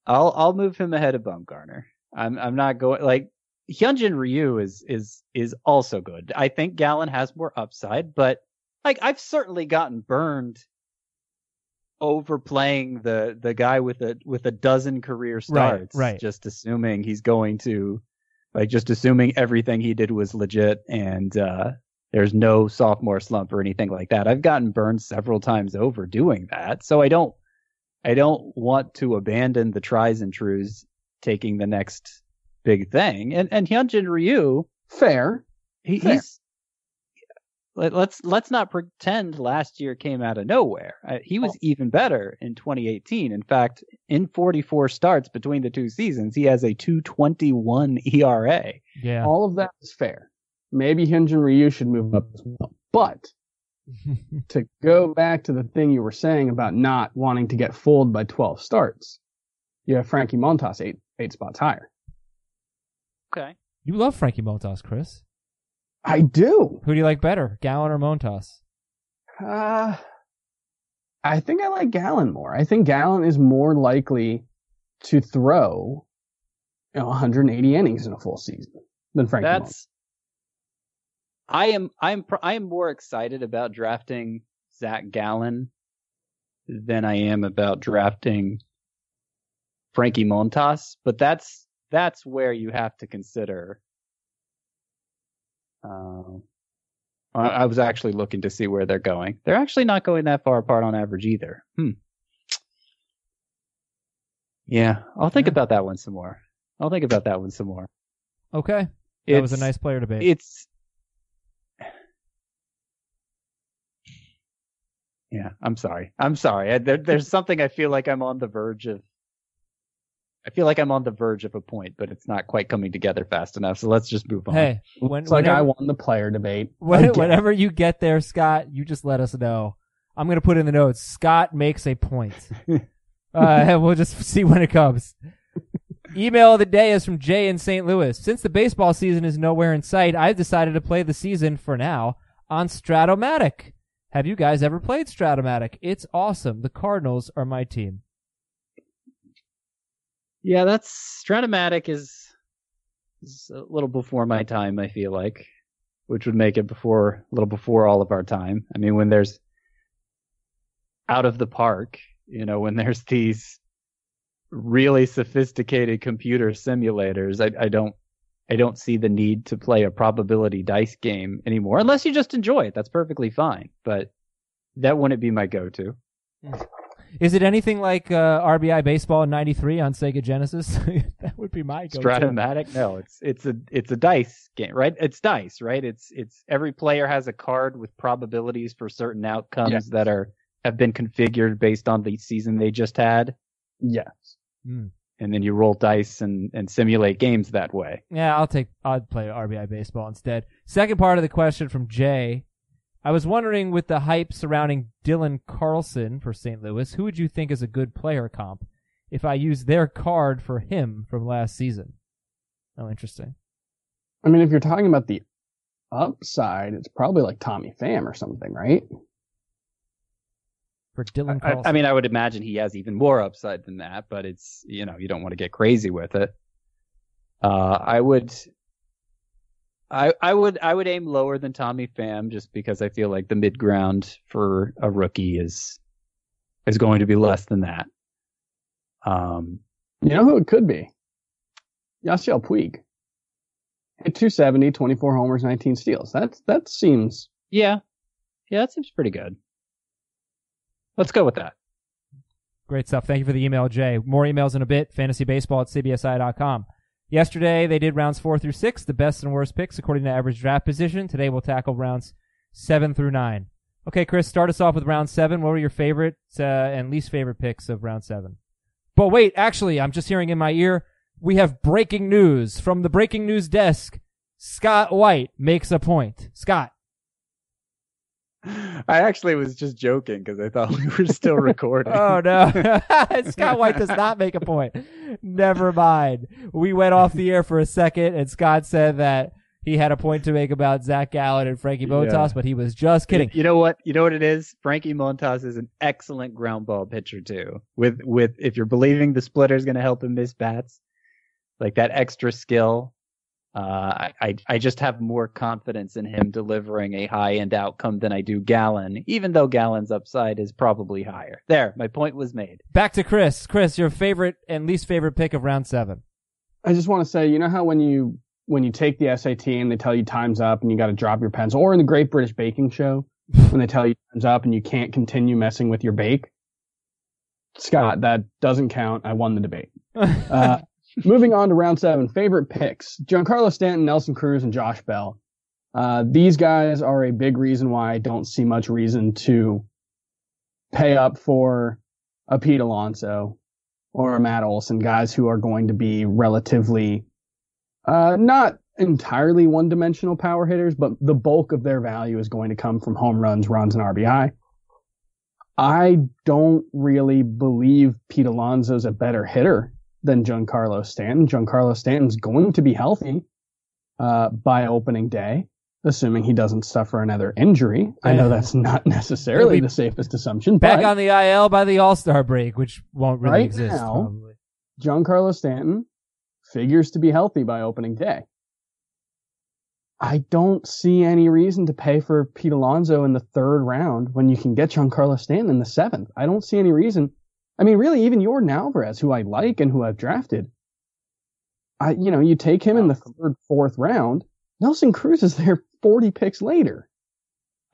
Speaker 4: I'll I'll move him ahead of Bumgarner. I'm I'm not going like Hyunjin Ryu is is is also good. I think Gallen has more upside, but like I've certainly gotten burned overplaying the the guy with a with a dozen career starts.
Speaker 3: right. right.
Speaker 4: Just assuming he's going to like just assuming everything he did was legit and uh there's no sophomore slump or anything like that. I've gotten burned several times over doing that. So I don't I don't want to abandon the tries and trues taking the next big thing. And and Hyunjin Ryu,
Speaker 5: Fair.
Speaker 4: he,
Speaker 5: Fair.
Speaker 4: he's let, let's let's not pretend last year came out of nowhere. He was even better in 2018. In fact, in 44 starts between the two seasons, he has a 221 ERA.
Speaker 3: Yeah.
Speaker 5: All of that is fair. Maybe Hyunjin Ryu should move up as well. But <laughs> to go back to the thing you were saying about not wanting to get fooled by 12 starts, you have Frankie Montas eight eight spots higher.
Speaker 4: Okay.
Speaker 3: you love Frankie Montas, Chris.
Speaker 5: I do.
Speaker 3: Who do you like better, Gallen or Montas?
Speaker 5: Uh, I think I like Gallen more. I think Gallen is more likely to throw you know, 180 innings in a full season than Frankie Montas.
Speaker 4: That's. I am I'm I am more excited about drafting Zac Gallen than I am about drafting Frankie Montas, but that's that's where you have to consider. Uh, I, I was actually looking to see where they're going. They're actually not going that far apart on average either. Hmm. Yeah, I'll think
Speaker 3: Yeah.
Speaker 4: about that one some more. I'll think about that one some more.
Speaker 3: Okay. That was a nice player debate.
Speaker 4: it's yeah i'm sorry i'm sorry I, there, there's something i feel like i'm on the verge of i feel like i'm on the verge of a point but it's not quite coming together fast enough so let's just move on
Speaker 3: hey, when,
Speaker 5: It's like I won the player debate.
Speaker 3: when- whenever you get there, Scott, you just let us know. I'm gonna put in the notes. Scott makes a point. <laughs> uh, and we'll just see when it comes. Email of the day is from Jay in St. Louis. Since the baseball season is nowhere in sight, I've decided to play the season for now on Stratomatic. Have you guys ever played Stratomatic? It's awesome. The Cardinals are my team.
Speaker 4: yeah that's stratomatic is, is a little before my time i feel like which would make it before a little before all of our time i mean when there's out of the park. You know, when there's these really sophisticated computer simulators, I, I don't I don't see the need to play a probability dice game anymore, unless you just enjoy it. That's perfectly fine. But that wouldn't be my go-to.
Speaker 3: Is it anything like uh, RBI Baseball in '93 on Sega Genesis? <laughs> that would be my go-to.
Speaker 4: Strat-O-Matic? No, it's it's a it's a dice game, right? It's dice, right? It's it's every player has a card with probabilities for certain outcomes
Speaker 5: Yes.
Speaker 4: that are have been configured based on the season they just had,
Speaker 5: Yes.
Speaker 3: Hmm.
Speaker 4: And then you roll dice and and simulate games that way.
Speaker 3: Yeah, I'll take. I'd play RBI baseball instead. Second part of the question from Jay. I was wondering, with the hype surrounding Dylan Carlson for St. Louis, who would you think is a good player comp if I use their card for him from last season? Oh, interesting.
Speaker 5: I mean, if you're talking about the upside, it's probably like Tommy Pham or something, right?
Speaker 3: For Dylan
Speaker 4: I,
Speaker 3: Carlson.
Speaker 4: I mean, I would imagine he has even more upside than that, but it's you know you don't want to get crazy with it. Uh, I would, I I would I would aim lower than Tommy Pham just because I feel like the mid ground for a rookie is is going to be less than that. Um,
Speaker 5: You know who it could be? Yasiel Puig. Hit 270, 24 homers, 19 steals. That that seems
Speaker 4: yeah, yeah, that seems pretty good. Let's go with that.
Speaker 3: Great stuff. Thank you for the email, Jay. More emails in a bit. Fantasybaseball at cbsi.com. Yesterday, they did rounds four through six, the best and worst picks according to average draft position. Today, we'll tackle rounds seven through nine. Okay, Chris, start us off with round seven. What were your favorite uh, and least favorite picks of round seven? But wait, actually, I'm just hearing in my ear, we have breaking news from the breaking news desk. Scott White makes a point. Scott.
Speaker 4: I actually was just joking because I thought <laughs> we were still recording.
Speaker 3: Oh no. <laughs> <laughs> Scott White does not make a point. Never mind. We went off the air for a second and Scott said that he had a point to make about Zac Gallen and Frankie Montas,
Speaker 4: Yeah.
Speaker 3: but he was just kidding.
Speaker 4: You know what? You know what it is? Frankie Montas is an excellent ground ball pitcher too. With with if you're believing the splitter is going to help him miss bats, like that extra skill. Uh, I, I I just have more confidence in him delivering a high end outcome than I do Gallen, even though Gallen's upside is probably higher. There, my point was made.
Speaker 3: Back to Chris. Chris, your favorite and least favorite pick of round seven.
Speaker 5: I just want to say, you know how when you when you take the SAT and they tell you time's up and you got to drop your pencil, or in the Great British Baking Show <laughs> when they tell you time's up and you can't continue messing with your bake. Scott, that doesn't count. I won the debate. <laughs> Uh, moving on to round seven, favorite picks: Giancarlo Stanton, Nelson Cruz, and Josh Bell. Uh, these guys are a big reason why I don't see much reason to pay up for a Pete Alonso or a Matt Olson, guys who are going to be relatively uh, not entirely one-dimensional power hitters, but the bulk of their value is going to come from home runs, runs, and RBI. I don't really believe Pete Alonso's a better hitter than Giancarlo Stanton. Giancarlo Stanton's going to be healthy uh, by opening day, assuming he doesn't suffer another injury. I know that's not necessarily the safest assumption,
Speaker 3: Back on the IL by the All Star break, which won't really
Speaker 5: Right
Speaker 3: exist.
Speaker 5: now-
Speaker 3: probably.
Speaker 5: Giancarlo Stanton figures to be healthy by opening day. I don't see any reason to pay for Pete Alonso in the third round when you can get Giancarlo Stanton in the seventh. I don't see any reason. I mean, really, even Yordan Alvarez, who I like and who I've drafted, I, you know, you take him in the oh. third, fourth round. Nelson Cruz is there 40 picks later.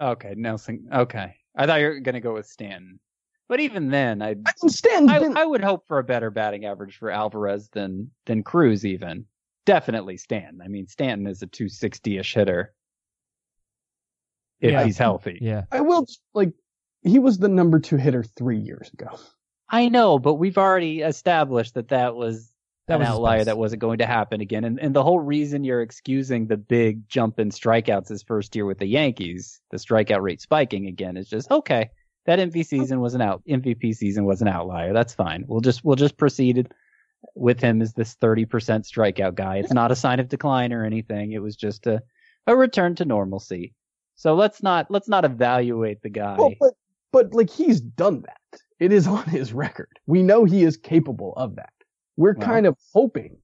Speaker 4: Okay, Nelson. Okay, I thought you were going to go with Stanton, but even then, I
Speaker 5: And Stanton's
Speaker 4: I,
Speaker 5: been,
Speaker 4: I would hope for a better batting average for Alvarez than than Cruz even. Definitely Stanton. I mean, Stanton is a 260ish hitter if
Speaker 3: Yeah.
Speaker 4: he's healthy.
Speaker 3: Yeah.
Speaker 5: I will, like, he was the number two hitter three years ago.
Speaker 4: I know, but we've already established that that was
Speaker 3: That
Speaker 4: an
Speaker 3: was his
Speaker 4: outlier
Speaker 3: best.
Speaker 4: that wasn't going to happen again. And and the whole reason you're excusing the big jump in strikeouts his first year with the Yankees, the strikeout rate spiking again, is just okay. That MVP season was an out MVP season was an outlier. That's fine. We'll just we'll just proceed with him as this 30% strikeout guy. It's not a sign of decline or anything. It was just a a return to normalcy. So let's not let's not evaluate the guy.
Speaker 5: Well, but but like he's done that. It is <laughs> on his record. We know he is capable of that. We're
Speaker 4: Well.
Speaker 5: kind of hoping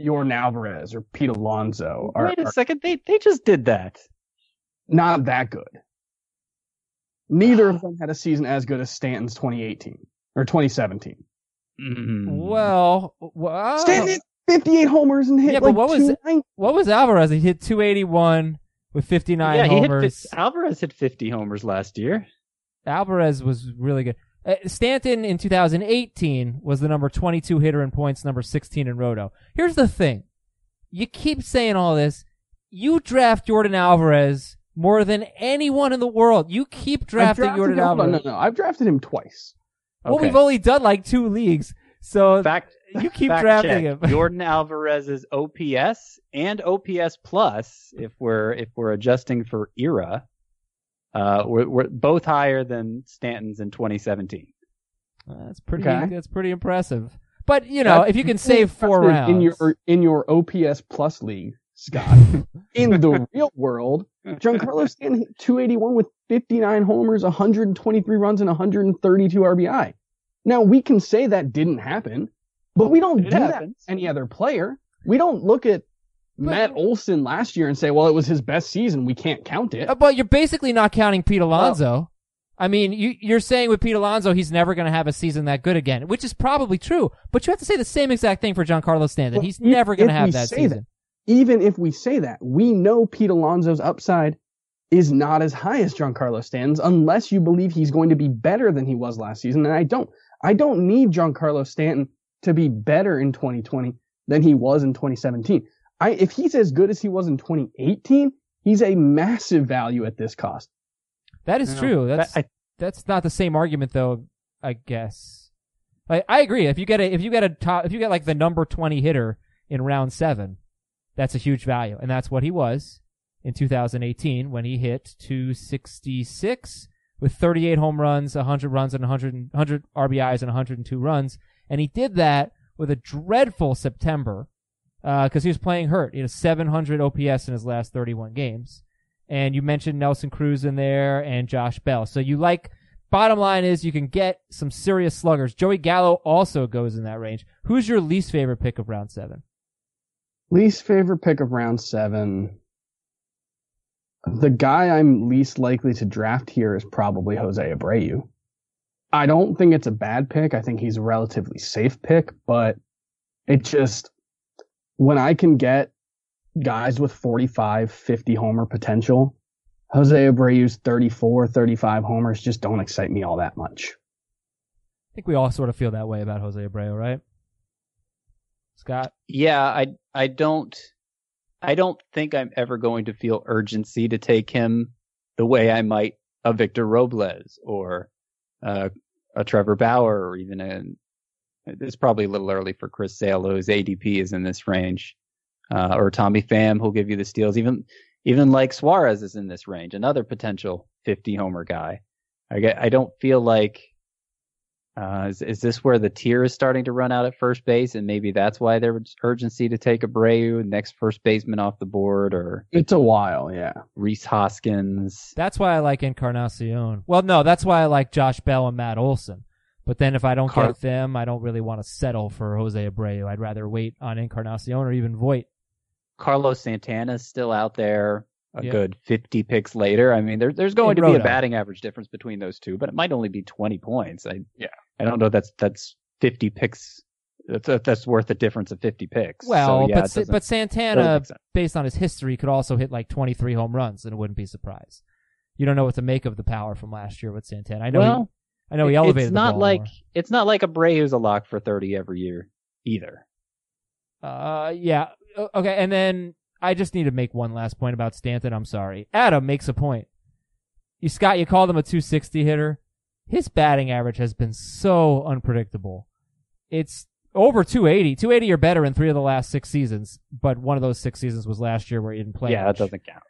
Speaker 5: Yordan Alvarez or Pete Alonso are,
Speaker 4: Wait a
Speaker 5: are
Speaker 4: second, they they just did that.
Speaker 5: not that good. Neither of <sighs> them had a season as good as Stanton's 2018 or 2017.
Speaker 4: Mm.
Speaker 3: Well, well
Speaker 5: Stanton hit 58 homers and hit
Speaker 3: Yeah, but what was what was Alvarez? He hit 281 with 59
Speaker 4: yeah, he hit Alvarez hit 50 homers last year.
Speaker 3: Alvarez was really good. Uh, Stanton in 2018 was the number 22 hitter in points, number 16 in roto. Here's the thing. You keep saying all this. You draft Yordan Alvarez more than anyone in the world. You keep drafting
Speaker 5: drafted
Speaker 3: Yordan
Speaker 5: him- hold on,
Speaker 3: Alvarez.
Speaker 5: No, no, no. I've drafted him twice.
Speaker 3: Well, we've only done like two leagues. So
Speaker 4: Fact,
Speaker 3: you keep
Speaker 4: fact
Speaker 3: drafting
Speaker 4: check.
Speaker 3: him. <laughs>
Speaker 4: Yordan Alvarez's OPS and OPS plus, if we're if we're adjusting for era, uh, we're, we're both higher than Stanton's in 2017.
Speaker 3: That's pretty.
Speaker 5: Okay.
Speaker 3: That's pretty impressive. But you know,
Speaker 5: That's
Speaker 3: if you can save four rounds
Speaker 5: in your in your OPS plus league, Scott. <laughs> in the real world, Giancarlo Stanton hit 281 with 59 homers, 123 runs, and 132 RBI. Now we can say that didn't happen, but we don't
Speaker 4: It
Speaker 5: do that
Speaker 4: happens.
Speaker 5: with any other player. We don't look at
Speaker 3: But-
Speaker 5: Matt Olson last year and say, "Well, it was his best season. We can't count it."
Speaker 3: Uh, But you're basically not counting Pete Alonso. I mean, you, you're saying with Pete Alonso, he's never going to have a season that good again, which is probably true. But you have to say the same exact thing for Giancarlo Stanton.
Speaker 5: Well,
Speaker 3: he's
Speaker 5: if-
Speaker 3: never going to have that season.
Speaker 5: Even if we say that, we know Pete Alonso's upside is not as high as Giancarlo Stanton's unless you believe he's going to be better than he was last season. And I don't. I don't need Giancarlo Stanton to be better in 2020 than he was in 2017. I, if he's as good as he was in 2018, he's a massive value at this cost.
Speaker 3: That is
Speaker 4: No.
Speaker 3: true. That's
Speaker 4: I-
Speaker 3: that's not the same argument though. I guess. Like I agree. If you get a if you get a top if you get like the number twenty hitter in round seven, that's a huge value, and that's what he was in 2018 when he hit 266 with 38 home runs, 100 runs, and 100 100 RBIs and 102 runs, and he did that with a dreadful September Uh, because he was playing hurt. Had a 700 OPS in his last 31 games and you mentioned Nelson Cruz in there and Josh Bell. So you like. Bottom line is you can get some serious sluggers. Joey Gallo also goes in that range. Who's your least favorite pick of round seven?
Speaker 5: Least favorite pick of round seven. The guy I'm least likely to draft here is probably Jose Abreu. I don't think it's a bad pick. I think he's a relatively safe pick, but it just, when I can get guys with 45, 50 homer potential, Jose Abreu's 34, 35 homers just don't excite me all that much.
Speaker 3: I think we all sort of feel that way about Jose Abreu, right? Scott?
Speaker 4: Yeah, I I don't I don't think I'm ever going to feel urgency to take him the way I might a Victor Robles or uh, a Trevor Bauer or even a it's probably a little early for Chris Sale, whose ADP is in this range, uh, or Tommy Pham, who'll give you the steals. Even even like Suarez is in this range, another potential 50 homer guy. I get, I don't feel like uh, is, is this where the tier is starting to run out at first base, and maybe that's why there's urgency to take a Abreu, next first baseman off the board, or
Speaker 5: It's a while, yeah.
Speaker 4: Rhys Hoskins?
Speaker 3: That's why I like Encarnacion. Well, no, that's why I like Josh Bell and Matt Olson. But then if I don't
Speaker 4: Car-
Speaker 3: get them, I don't really want to settle for Jose Abreu. I'd rather wait on Encarnacion or even Voit.
Speaker 4: Carlos Santana's still out there. A
Speaker 3: Yeah.
Speaker 4: good 50 picks later. I mean, there, there's going
Speaker 3: In
Speaker 4: to be a batting average difference between those two, but it might only be 20 points. I yeah, I don't know. That's that's 50 picks. That's that's worth a difference of 50 picks.
Speaker 3: Well,
Speaker 4: so, yeah,
Speaker 3: but
Speaker 4: it
Speaker 3: Sa-
Speaker 4: doesn't-
Speaker 3: but Santana, based on his history, could also hit like 23 home runs, and it wouldn't be surprised. You don't know what to make of the power from last year with Santana. I know.
Speaker 4: well,
Speaker 3: he, I know he
Speaker 4: it-
Speaker 3: elevated.
Speaker 4: It's not like
Speaker 3: more.
Speaker 4: it's not like Abreu's a lock for 30 every year either.
Speaker 3: Uh, yeah. Okay, and then I just need to make one last point about Stanton. I'm sorry. Adam makes a point. You Scott, you called him a 260 hitter. His batting average has been so unpredictable. It's over 280, 280 or better in three of the last six seasons. But one of those six seasons was last year where he didn't play.
Speaker 4: yeah,
Speaker 3: much.
Speaker 4: that doesn't count.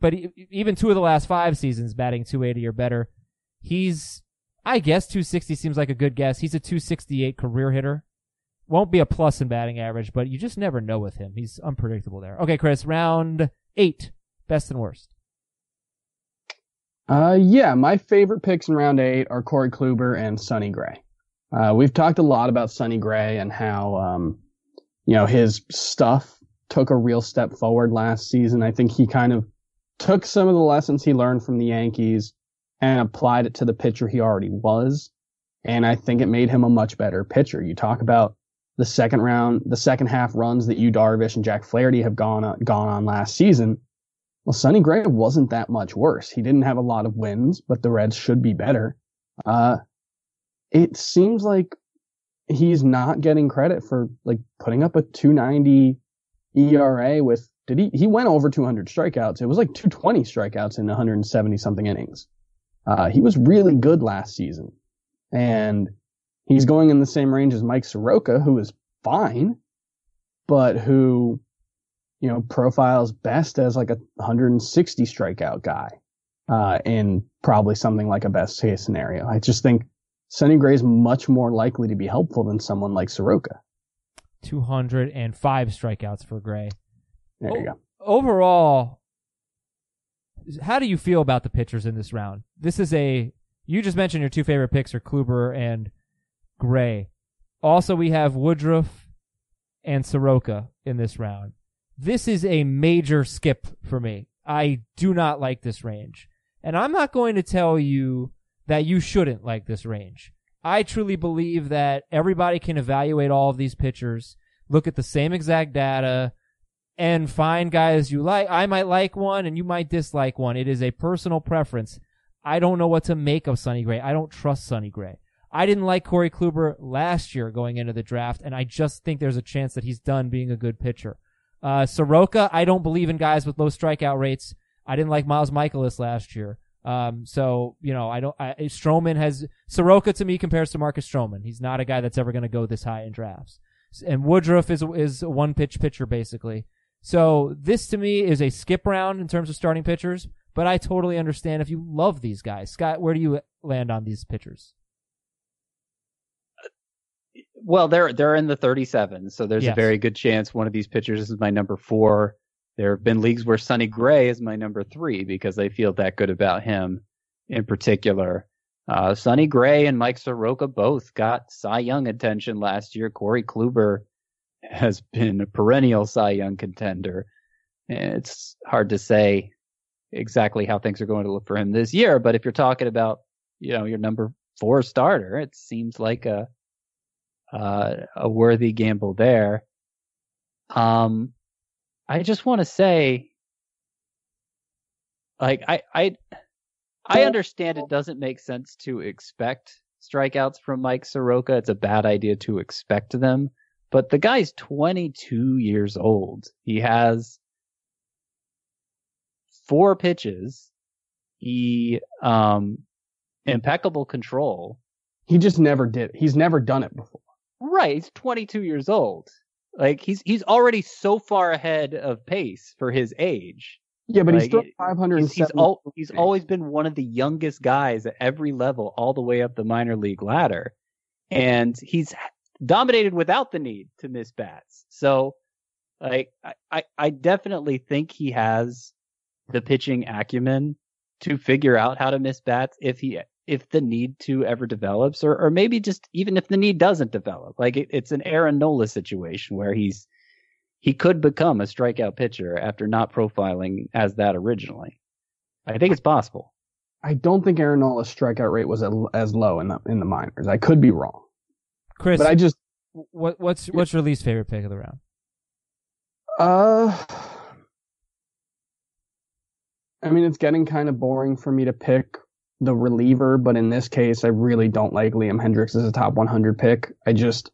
Speaker 3: But even two of the last five seasons, batting 280 or better. He's, I guess, 260 seems like a good guess. He's a 268 career hitter won't be a plus in batting average, but you just never know with him. He's unpredictable there. Okay, Chris, round eight, best and worst.
Speaker 5: Uh, yeah, my favorite picks in round eight are Corey Kluber and Sonny Gray. Uh, we've talked a lot about Sonny Gray and how, um, you know, his stuff took a real step forward last season. I think he kind of took some of the lessons he learned from the Yankees and applied it to the pitcher he already was. And I think it made him a much better pitcher. You talk about the second round, the second half runs that Yu Darvish and Jack Flaherty have gone on, gone on last season. Well, Sonny Gray wasn't that much worse. He didn't have a lot of wins, but the Reds should be better. Uh, it seems like he's not getting credit for like putting up a 290 ERA with did he he went over 200 strikeouts. It was like 220 strikeouts in 170 something innings. Uh, he was really good last season, and he's going in the same range as Mike Soroka, who is fine, but who you know profiles best as like a 160 strikeout guy uh, in probably something like a best case scenario. I just think Sonny Gray is much more likely to be helpful than someone like Soroka.
Speaker 3: 205 strikeouts for Gray.
Speaker 5: There you go.
Speaker 3: Overall, how do you feel about the pitchers in this round? This is a you just mentioned your two favorite picks are Kluber and Gray. Also, we have Woodruff and Soroka in this round. This is a major skip for me. I do not like this range. And I'm not going to tell you that you shouldn't like this range. I truly believe that everybody can evaluate all of these pitchers, look at the same exact data, and find guys you like. I might like one and you might dislike one. It is a personal preference. I don't know what to make of Sonny Gray. I don't trust Sonny Gray. I didn't like Corey Kluber last year going into the draft, and I just think there's a chance that he's done being a good pitcher. Uh, Soroka, I don't believe in guys with low strikeout rates. I didn't like Miles Mikolas last year. Um, so, you know, I don't, I, Stroman has, Soroka to me compares to Marcus Stroman. He's not a guy that's ever going to go this high in drafts. And Woodruff is, is one pitch pitcher basically. So this to me is a skip round in terms of starting pitchers, but I totally understand if you love these guys. Scott, where do you land on these pitchers?
Speaker 4: Well, they're they're in the 37, so there's yes. a very good chance one of these pitchers is my number four. There have been leagues where Sonny Gray is my number three because they feel that good about him in particular. Uh, Sonny Gray and Mike Soroka both got Cy Young attention last year. Corey Kluber has been a perennial Cy Young contender. It's hard to say exactly how things are going to look for him this year, but if you're talking about, you know, your number four starter, it seems like a uh, a worthy gamble there. Um, I just want to say, like, I, I, I understand it doesn't make sense to expect strikeouts from Mike Soroka. It's a bad idea to expect them. But the guy's 22 years old. He has four pitches. He, um, impeccable control.
Speaker 5: He just never did. He's never done it before.
Speaker 4: Right. He's 22 years old. Like he's, he's already so far ahead of pace for his age.
Speaker 5: Yeah, but like, he's still 500.
Speaker 4: He's, he's, al- he's always been one of the youngest guys at every level, all the way up the minor league ladder. And he's dominated without the need to miss bats. So, like, I, I definitely think he has the pitching acumen to figure out how to miss bats if he if the need to ever develops, or or maybe just even if the need doesn't develop. Like it, it's an Aaron Nola situation where he's he could become a strikeout pitcher after not profiling as that originally. I think it's possible.
Speaker 5: I don't think Aaron Nola's strikeout rate was as low in the in the minors. I could be wrong.
Speaker 3: Chris,
Speaker 5: but I just
Speaker 3: what what's what's your least favorite pick of the round?
Speaker 5: Uh, I mean, it's getting kind of boring for me to pick the reliever, but in this case, I really don't like Liam Hendriks as a top 100 pick. I just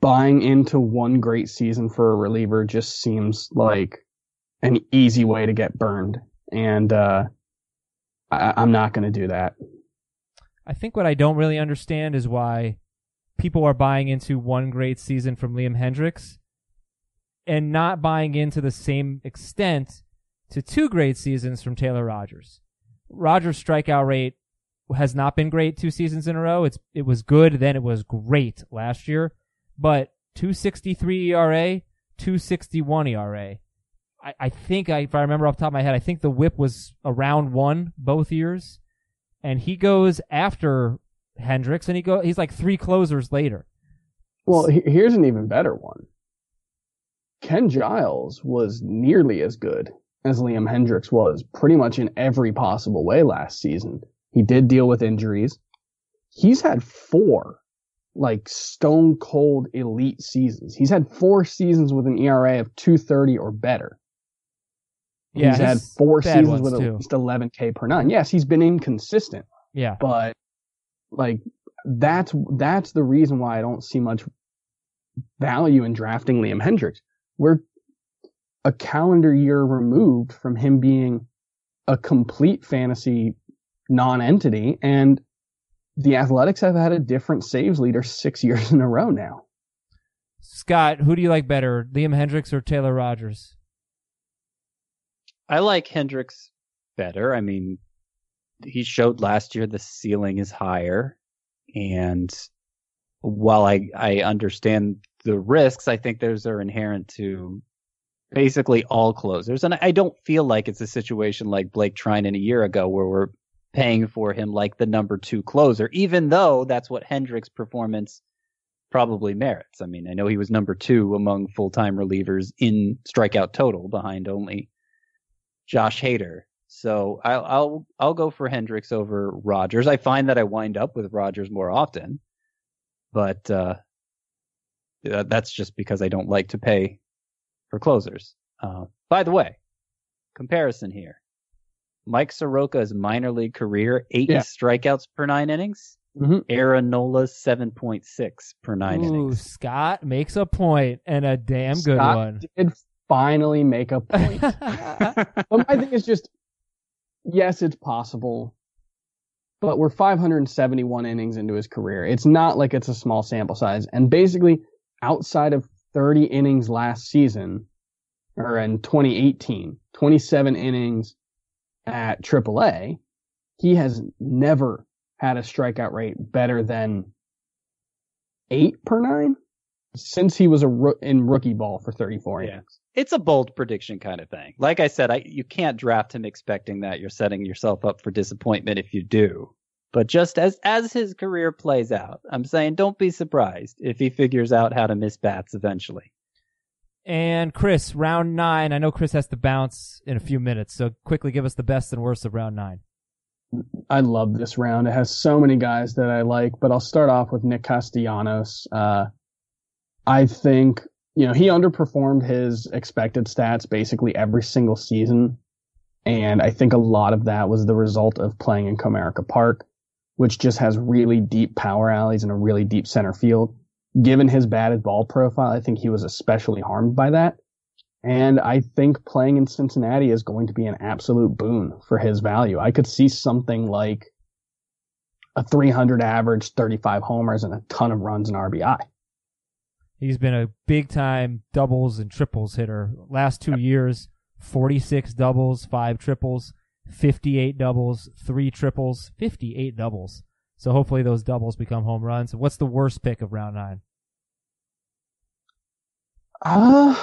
Speaker 5: buying into one great season for a reliever just seems like an easy way to get burned, and uh, I, I'm not going to do that.
Speaker 3: I think what I don't really understand is why people are buying into one great season from Liam Hendriks and not buying into the same extent to two great seasons from Taylor Rogers. Rogers' strikeout rate has not been great two seasons in a row. It's it was good, then it was great last year, but 263 ERA, 261 ERA. I, I think I, if I remember off the top of my head, I think the WHIP was around one both years and he goes after Hendriks, and he go he's like three closers later.
Speaker 5: Well, here's an even better one. Ken Giles was nearly as good as Liam Hendriks was pretty much in every possible way last season. He did deal with injuries. He's had four like stone cold elite seasons. He's had four seasons with an ERA of 230 or better.
Speaker 3: Yeah,
Speaker 5: he's had four seasons with
Speaker 3: too.
Speaker 5: at least 11k per nine. Yes, he's been inconsistent,
Speaker 3: Yeah.
Speaker 5: but like that's that's the reason why I don't see much value in drafting Liam Hendriks. We're a calendar year removed from him being a complete fantasy non-entity, and the Athletics have had a different saves leader six <laughs> years in a row now.
Speaker 3: Scott, who do you like better, Liam Hendriks or Taylor Rogers?
Speaker 4: I like Hendriks better. I mean, he showed last year the ceiling is higher, and while I I understand the risks, I think those are inherent to basically all closers, and I don't feel like it's a situation like Blake Treinen a year ago where we're paying for him like the number two closer, even though that's what Hendriks' performance probably merits. I mean, I know he was number two among full time relievers in strikeout total behind only Josh Hader. So I'll I'll I'll go for Hendriks over Rogers. I find that I wind up with Rogers more often, but uh, that's just because I don't like to pay for closers. Uh, by the way, comparison here: Mike Soroka's minor league career eight
Speaker 5: Yeah.
Speaker 4: strikeouts per nine innings.
Speaker 5: Mhm.
Speaker 4: Aaron Nola's seven point six per nine
Speaker 3: Ooh,
Speaker 4: innings.
Speaker 3: Scott makes a point and a damn good one.
Speaker 5: Did finally make a point. <laughs> But my thing is just, yes, it's possible, but we're 571 innings into his career. It's not like it's a small sample size. And basically, outside of 30 innings last season, or in 2018, 27 innings at AAA, he has never had a strikeout rate better than eight per nine since he was a roo- in rookie ball for 34
Speaker 4: Yeah.
Speaker 5: innings.
Speaker 4: It's a bold prediction kind of thing. Like I said, I you can't draft him expecting that. You're setting yourself up for disappointment if you do. But just as as his career plays out, I'm saying don't be surprised if he figures out how to miss bats eventually.
Speaker 3: And Chris, round nine. I know Chris has to bounce in a few minutes, so quickly give us the best and worst of round nine.
Speaker 5: I love this round. It has so many guys that I like, but I'll start off with Nick Castellanos. Uh, I think, you know, he underperformed his expected stats basically every single season. And I think a lot of that was the result of playing in Comerica Park, which just has really deep power alleys and a really deep center field. Given his batted ball profile, I think he was especially harmed by that. And I think playing in Cincinnati is going to be an absolute boon for his value. I could see something like a 300 average, 35 homers, and a ton of runs and RBI.
Speaker 3: He's been a big time doubles and triples hitter. Last two years, 46 doubles, five triples, 58 doubles, three triples, 58 doubles. So hopefully those doubles become home runs. What's the worst pick of round nine?
Speaker 5: Uh,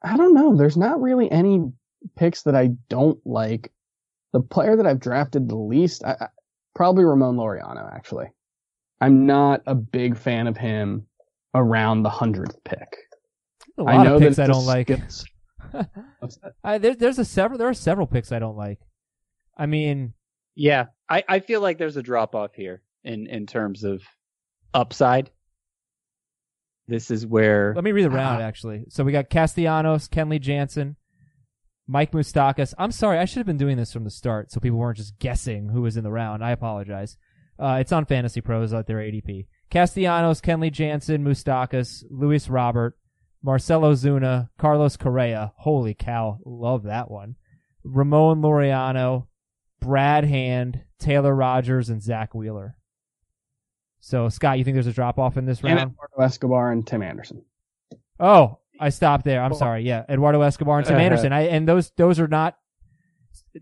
Speaker 5: I don't know. There's not really any picks that I don't like. The player that I've drafted the least, I, I, probably Ramon Laureano, actually. I'm not a big fan of him around the hundredth pick.
Speaker 3: A lot
Speaker 5: I know
Speaker 3: of picks I don't like.
Speaker 5: skills- <laughs> What's that?
Speaker 3: I, there, there's a several. There are several picks I don't like. I mean,
Speaker 4: Yeah, I, I feel like there's a drop off here in in terms of upside. This is where
Speaker 3: let me read the ah. round actually. So we got Castellanos, Kenley Jansen, Mike Moustakas. I'm sorry, I should have been doing this from the start so people weren't just guessing who was in the round. I apologize. Uh, it's on FantasyPros at their ADP. Castellanos, Kenley Jansen, Moustakas, Luis Robert, Marcell Ozuna, Carlos Correa. Holy cow, love that one. Ramon Laureano, Brad Hand, Taylor Rogers, and Zack Wheeler. So Scott, you think there's a drop off in this
Speaker 5: And
Speaker 3: round?
Speaker 5: Eduardo Escobar and Tim Anderson.
Speaker 3: Oh, I stopped there. I'm sorry. Yeah, Eduardo Escobar and Tim. <laughs> Anderson. I and those those are not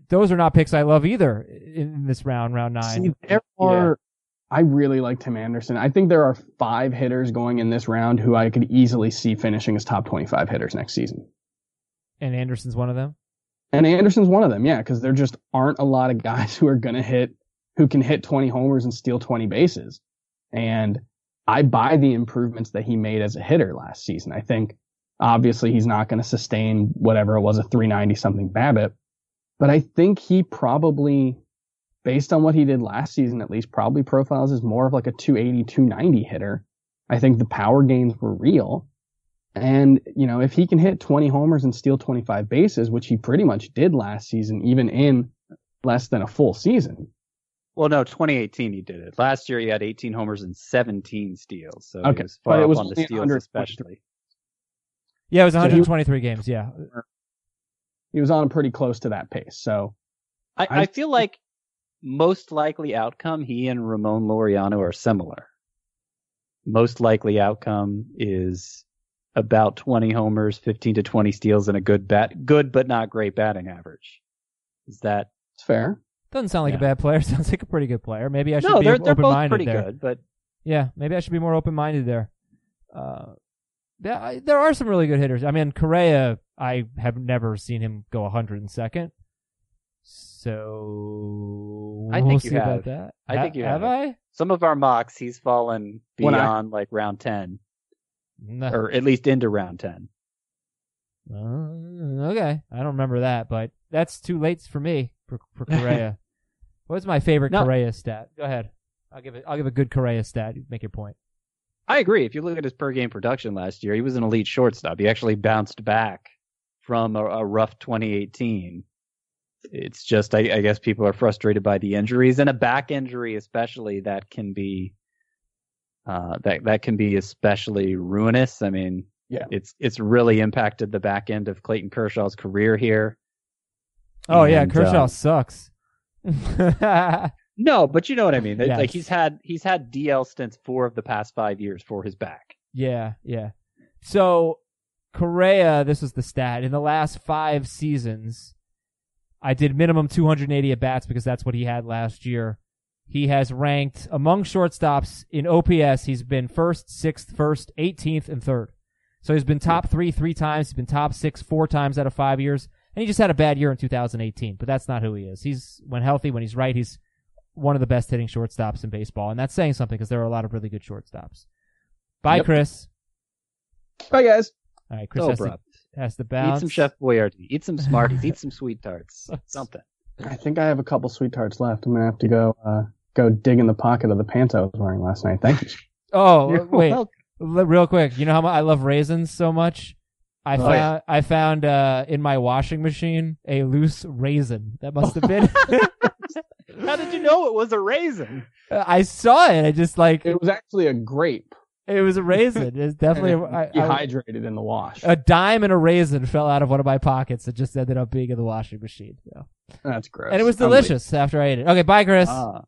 Speaker 3: those are not picks I love either in this round, round nine.
Speaker 5: See, there are. I really like Tim Anderson. I think there are five hitters going in this round who I could easily see finishing as top 25 hitters next season.
Speaker 3: And Anderson's one of them.
Speaker 5: And Anderson's one of them, yeah, because there just aren't a lot of guys <laughs> who are going to hit, who can hit 20 homers and steal 20 bases. And I buy the improvements that he made as a hitter last season. I think Obviously, he's not going to sustain whatever it was a 390 something BABIP, but I think he probably, based on what he did last season, at least probably profiles as more of like a 280, 290 hitter. I think the power gains were real. And, you know, if he can hit 20 homers and steal 25 bases, which he pretty much did last season, even in less than a full season.
Speaker 4: Well, no, 2018 he did it. Last year he had 18 homers and 17 steals. So
Speaker 5: Okay,
Speaker 4: he was far
Speaker 5: but it
Speaker 4: up
Speaker 5: was
Speaker 4: on the steals especially.
Speaker 3: Yeah, it was
Speaker 5: So he-
Speaker 3: 123 games. Yeah,
Speaker 5: He was on pretty close to that pace. So
Speaker 4: I,
Speaker 5: I-
Speaker 4: I feel like most likely outcome, he and Ramon Laureano are similar. Most likely outcome is about 20 homers, 15 to 20 steals, and a good bat, good but not great batting average. Is that
Speaker 5: it's fair.
Speaker 3: doesn't sound like
Speaker 4: Yeah.
Speaker 3: a bad player. <laughs> Sounds like a pretty good player. Maybe I should
Speaker 4: no?
Speaker 3: be
Speaker 4: They're they're both
Speaker 3: open-minded
Speaker 4: pretty
Speaker 3: there.
Speaker 4: good, but
Speaker 3: Yeah, maybe I should be more open minded there. Uh, yeah, I, there are some really good hitters. I mean, Correa, I have never seen him go 102nd. So
Speaker 4: I
Speaker 3: we'll
Speaker 4: think you have.
Speaker 3: about that.
Speaker 4: I
Speaker 3: Ha-
Speaker 4: think you
Speaker 3: have.
Speaker 4: have.
Speaker 3: I?
Speaker 4: some of our mocks he's fallen
Speaker 5: When I-
Speaker 4: beyond like round 10,
Speaker 3: No.
Speaker 4: or at least into round 10.
Speaker 3: Uh, okay, I don't remember that, but that's too late for me for for <laughs> Correa. What's my favorite
Speaker 4: No.
Speaker 3: Correa stat? Go ahead. I'll give it. I'll give a good Correa stat. Make your point.
Speaker 4: I agree. If you look at his per game production last year, he was an elite shortstop. He actually bounced back from a, a rough 2018. It's just, I, I guess people are frustrated by the injuries and a back injury, especially that can be, uh, that, that can be especially ruinous. I mean,
Speaker 5: Yeah.
Speaker 4: it's, it's really impacted the back end of Clayton Kershaw's career here.
Speaker 3: Oh yeah, Kershaw
Speaker 4: uh,
Speaker 3: sucks. <laughs>
Speaker 4: No, but you know what I mean.
Speaker 3: Yes.
Speaker 4: Like he's had, he's had DL stints four of the past five years for his back.
Speaker 3: Yeah, yeah. So Correa, this is the stat. In the last five seasons, I did minimum 280 at bats because that's what he had last year. He has ranked among shortstops in OPS. He's been first, sixth, first, 18th, and third. So he's been top three three times. He's been top six four times out of five years, and he just had a bad year in 2018. But that's not who he is. He's when healthy, when he's right, he's one of the best hitting shortstops in baseball, and that's saying something because there are a lot of really good shortstops. Bye,
Speaker 4: Yep.
Speaker 3: Chris.
Speaker 5: Bye guys.
Speaker 3: All right, Chris
Speaker 4: So
Speaker 3: has to,
Speaker 4: abrupt.
Speaker 3: has to
Speaker 4: Eat some Chef Boyardee. Eat some Smarties. eat <laughs> some sweet tarts. Something.
Speaker 5: I think I have a couple sweet tarts left. I'm gonna have to go uh, go dig in the pocket of the pants I was wearing last night. Thank you. <laughs>
Speaker 3: Oh,
Speaker 4: You're
Speaker 3: wait,
Speaker 4: welcome.
Speaker 3: Real quick. You know how much I love raisins so much? I
Speaker 4: Oh,
Speaker 3: found
Speaker 4: yeah.
Speaker 3: I found uh, in my washing machine a loose raisin. That must have been. <laughs>
Speaker 4: How did you know it was a raisin?
Speaker 3: I saw it. I just like
Speaker 5: It was actually a grape
Speaker 3: it was a raisin. It's <laughs> definitely a, I- I-
Speaker 5: dehydrated in the wash.
Speaker 3: a dime and a raisin fell out of one of my pockets. It just ended up being in the washing machine. So.
Speaker 5: That's gross.
Speaker 3: And it was
Speaker 5: Unbelievable.
Speaker 3: delicious after I ate it. Okay, bye, Chris.
Speaker 4: Ah,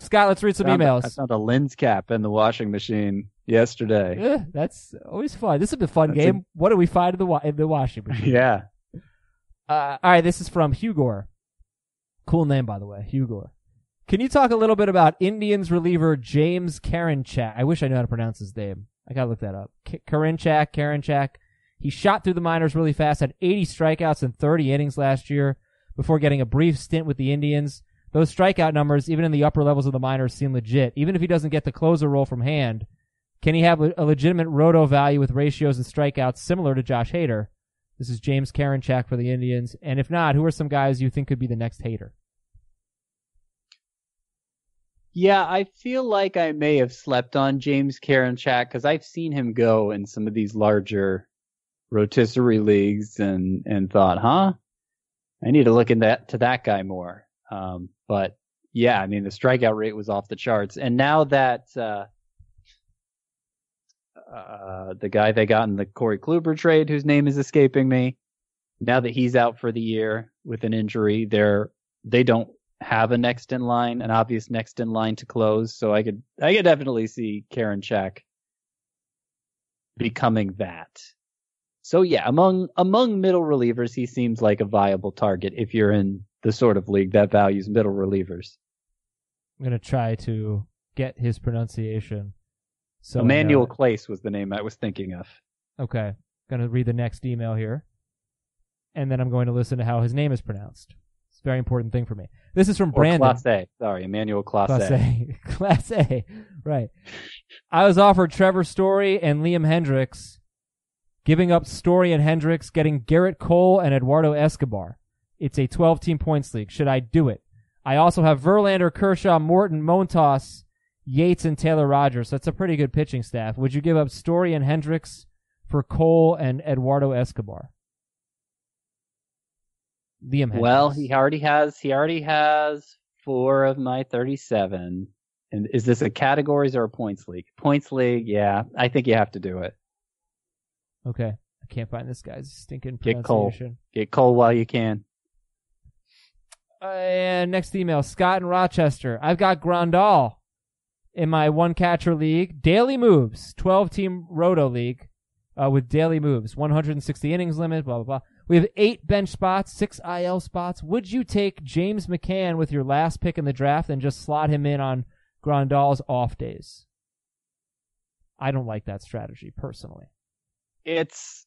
Speaker 3: Scott, let's read some
Speaker 4: found
Speaker 3: emails.
Speaker 4: I found a lens cap in the washing machine yesterday.
Speaker 3: Eh, that's always fun. This is a fun
Speaker 4: That's a-
Speaker 3: game. What do we find in the wa- in the washing machine? <laughs>
Speaker 4: yeah.
Speaker 3: Uh, all right, this is from Hugor. Cool name, by the way, Hugor. Can you talk a little bit about Indians reliever James Karinchak? I wish I knew how to pronounce his name. I gotta look that up. K- Karinchak, Karinchak. He shot through the minors really fast, had 80 strikeouts in 30 innings last year before getting a brief stint with the Indians. Those strikeout numbers, even in the upper levels of the minors, seem legit. Even if he doesn't get the closer role from hand, can he have a, legitimate roto value with ratios and strikeouts similar to Josh Hader? This is James Karinchak for the Indians. And if not, who are some guys you think could be the next Hader?
Speaker 4: Yeah, I feel like I may have slept on James Karinchak because I've seen him go in some of these larger rotisserie leagues and and thought, huh, I need to look in that to that guy more. Um, but yeah, I mean the strikeout rate was off the charts, and now that uh, uh, the guy they got in the Corey Kluber trade, whose name is escaping me, now that he's out for the year with an injury, they're they don't have a next in line, an obvious next in line to close. So I could I could definitely see Karinchak becoming that. So yeah, among among middle relievers, he seems like a viable target if you're in the sort of league that values middle relievers.
Speaker 3: I'm gonna try to get his pronunciation. So know
Speaker 4: Emmanuel. Clase was the name I was thinking of.
Speaker 3: Okay, gonna read the next email here, and then I'm going to listen to how his name is pronounced. It's a very important thing for me. This is from
Speaker 4: Or
Speaker 3: Brandon.
Speaker 4: Class A. Sorry, Emmanuel Class,
Speaker 3: Class
Speaker 4: A.
Speaker 3: A. <laughs> Class A. Right. I was offered Trevor Story and Liam Hendriks. Giving up Story and Hendriks, getting Gerrit Cole and Eduardo Escobar. It's a 12 team points league. Should I do it? I also have Verlander, Kershaw, Morton, Montas, Yates, and Taylor Rogers. That's a pretty good pitching staff. Would you give up Story and Hendriks for Cole and Eduardo Escobar? Liam Hendriks.
Speaker 4: Well, he already has he already has four of my 37. And is this a categories or a points league? Points league, yeah. I think you have to do it.
Speaker 3: Okay. I can't find this guy's stinking
Speaker 4: Get Cole.
Speaker 3: pronunciation.
Speaker 4: Get Cole while you can.
Speaker 3: Uh, and next email, Scott in Rochester. I've got Grandal in my one catcher league. Daily moves, 12 team roto league uh, with daily moves, 160 innings limit, blah, blah, blah. We have eight bench spots, six IL spots. Would you take James McCann with your last pick in the draft and just slot him in on Grandal's off days? I don't like that strategy personally.
Speaker 4: It's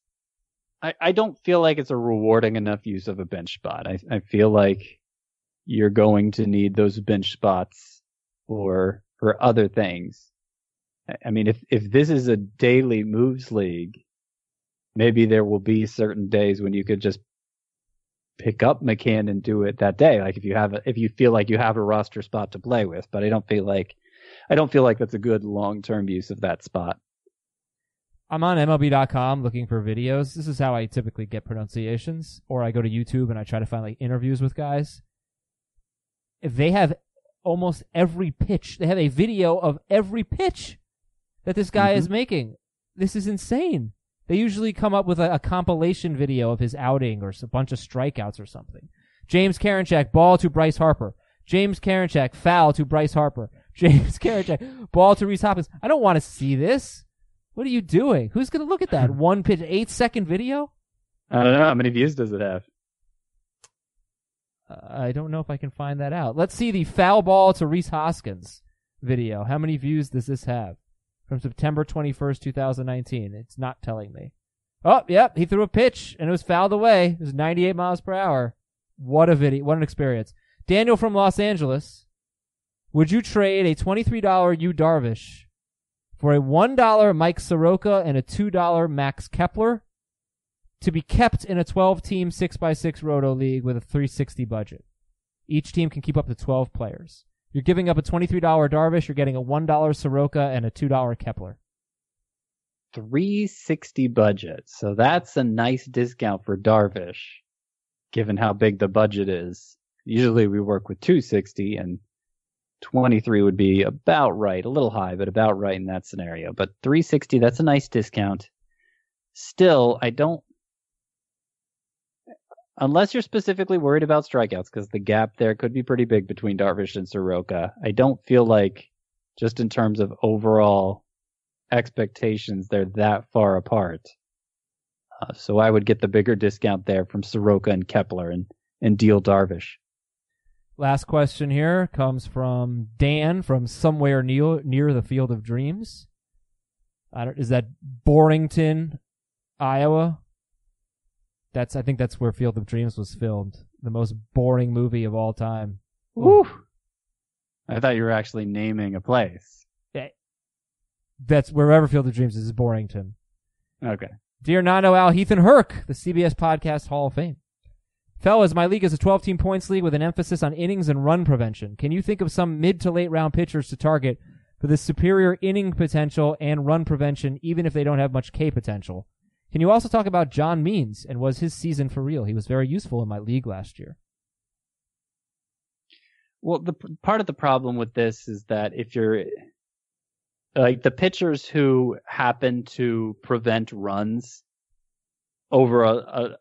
Speaker 4: I, I don't feel like it's a rewarding enough use of a bench spot. I, I feel like you're going to need those bench spots for for other things. I- mean, if if this is a daily moves league, maybe there will be certain days when you could just pick up McCann and do it that day. Like if you have a, if you feel like you have a roster spot to play with, but I don't feel like I don't feel like that's a good long term use of that spot.
Speaker 3: I'm on MLB.com looking for videos. This is how I typically get pronunciations, or I go to YouTube and I try to find like interviews with guys. If they have almost every pitch, they have a video of every pitch that this guy is mm-hmm. making. This is insane. They usually come up with a, a compilation video of his outing or a bunch of strikeouts or something. James Karinchak, ball to Bryce Harper. James Karinchak, foul to Bryce Harper. <laughs> James Karinchak, ball to Rhys Hoskins. I don't want to see this. What are you doing? Who's going to look at that? <laughs> One pitch, eight second video?
Speaker 4: I don't know how many views does it have.
Speaker 3: I don't know if I can find that out. Let's see the foul ball to Rhys Hoskins video. How many views does this have? From September 21st, 2019. It's not telling me. Oh, yep, he threw a pitch and it was fouled away. It was 98 miles per hour. What a video. What an experience. Daniel from Los Angeles. Would you trade a $23 Yu Darvish for a $1 Mike Soroka and a $2 Max Kepler to be kept in a 12 team 6x6 roto league with a 360 budget. Each team can keep up to 12 players. You're giving up a $23 Darvish, you're getting a $1 Soroka and a $2 Kepler.
Speaker 4: 360 budget. So that's a nice discount for Darvish, given how big the budget is. Usually we work with 260 and 23 would be about right, a little high, but about right in that scenario. But 360, that's a nice discount. Still, I don't, unless you're specifically worried about strikeouts, because the gap there could be pretty big between Darvish and Soroka. I don't feel like, just in terms of overall expectations, they're that far apart. Uh, so I would get the bigger discount there from Soroka and Kepler and, and deal Darvish.
Speaker 3: Last question here comes from Dan from somewhere near, near the Field of Dreams. Is that Borington, Iowa? That's I think that's where Field of Dreams was filmed. The most boring movie of all time.
Speaker 4: Woo! I thought you were actually naming a place.
Speaker 3: That's wherever Field of Dreams is, is Borington.
Speaker 4: Okay.
Speaker 3: Dear Nano Al Heath and Herc, the CBS Podcast Hall of Fame. Fellas, my league is a 12 team points league with an emphasis on innings and run prevention. Can you think of some mid to late round pitchers to target for the superior inning potential and run prevention, even if they don't have much K potential? Can you also talk about John Means and was his season for real? He was very useful in my league last year.
Speaker 4: Well, the part of the problem with this is that if you're like the pitchers who happen to prevent runs over a,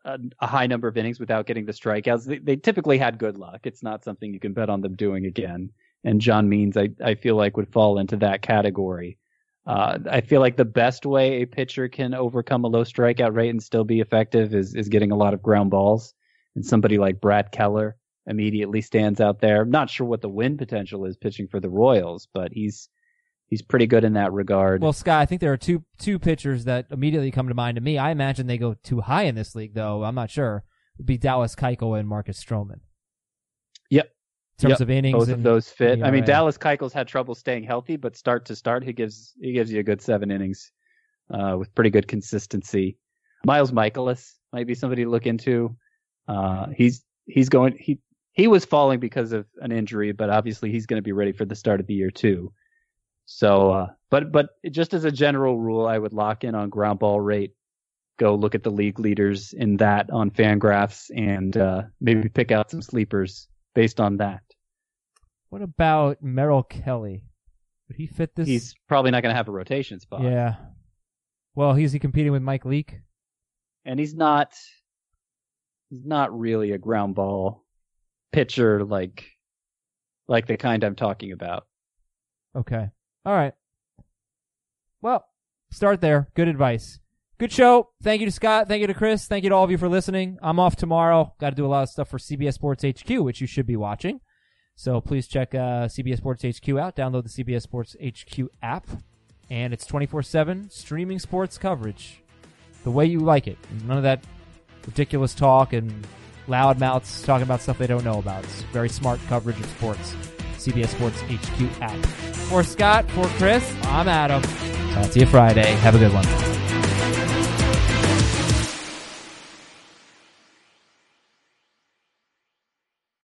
Speaker 4: a, a- high number of innings without getting the strikeouts, they, they typically had good luck. It's not something you can bet on them doing again. And John Means, I, I feel like would fall into that category. Uh, I feel like the best way a pitcher can overcome a low strikeout rate and still be effective is, is getting a lot of ground balls. And somebody like Brad Keller immediately stands out there. Not sure what the win potential is pitching for the Royals, but he's he's pretty good in that regard.
Speaker 3: Well, Scott, I think there are two two pitchers that immediately come to mind to me. I imagine they go too high in this league, though. I'm not sure. Would be Dallas Keuchel and Marcus Stroman. Terms
Speaker 4: Yep.
Speaker 3: of innings,
Speaker 4: Both
Speaker 3: and
Speaker 4: of those fit. I mean. Dallas Keuchel's had trouble staying healthy, but start to start, he gives he gives you a good seven innings uh, with pretty good consistency. Miles Mikolas might be somebody to look into. Uh, he's he's going he he was falling because of an injury, but obviously he's going to be ready for the start of the year too. So, uh, but but just as a general rule, I would lock in on ground ball rate. Go look at the league leaders in that on Fangraphs, and uh, maybe pick out some sleepers based on that.
Speaker 3: What about Merrill Kelly? Would he fit this?
Speaker 4: He's probably not going to have a rotation spot.
Speaker 3: Yeah. Well, he's he competing with Mike Leake?
Speaker 4: And he's not. He's not really a ground ball pitcher like, like the kind I'm talking about.
Speaker 3: Okay. All right. Well, start there. Good advice. Good show. Thank you to Scott. Thank you to Chris. Thank you to all of you for listening. I'm off tomorrow. Got to do a lot of stuff for CBS Sports HQ, which you should be watching. So please check uh, CBS Sports HQ out. Download the CBS Sports HQ app, and it's 24/7 streaming sports coverage, the way you like it. None of that ridiculous talk and loud mouths talking about stuff they don't know about. It's very smart coverage of sports. CBS Sports HQ app. For Scott, for Chris, I'm Adam. Talk to you Friday. Have a good one.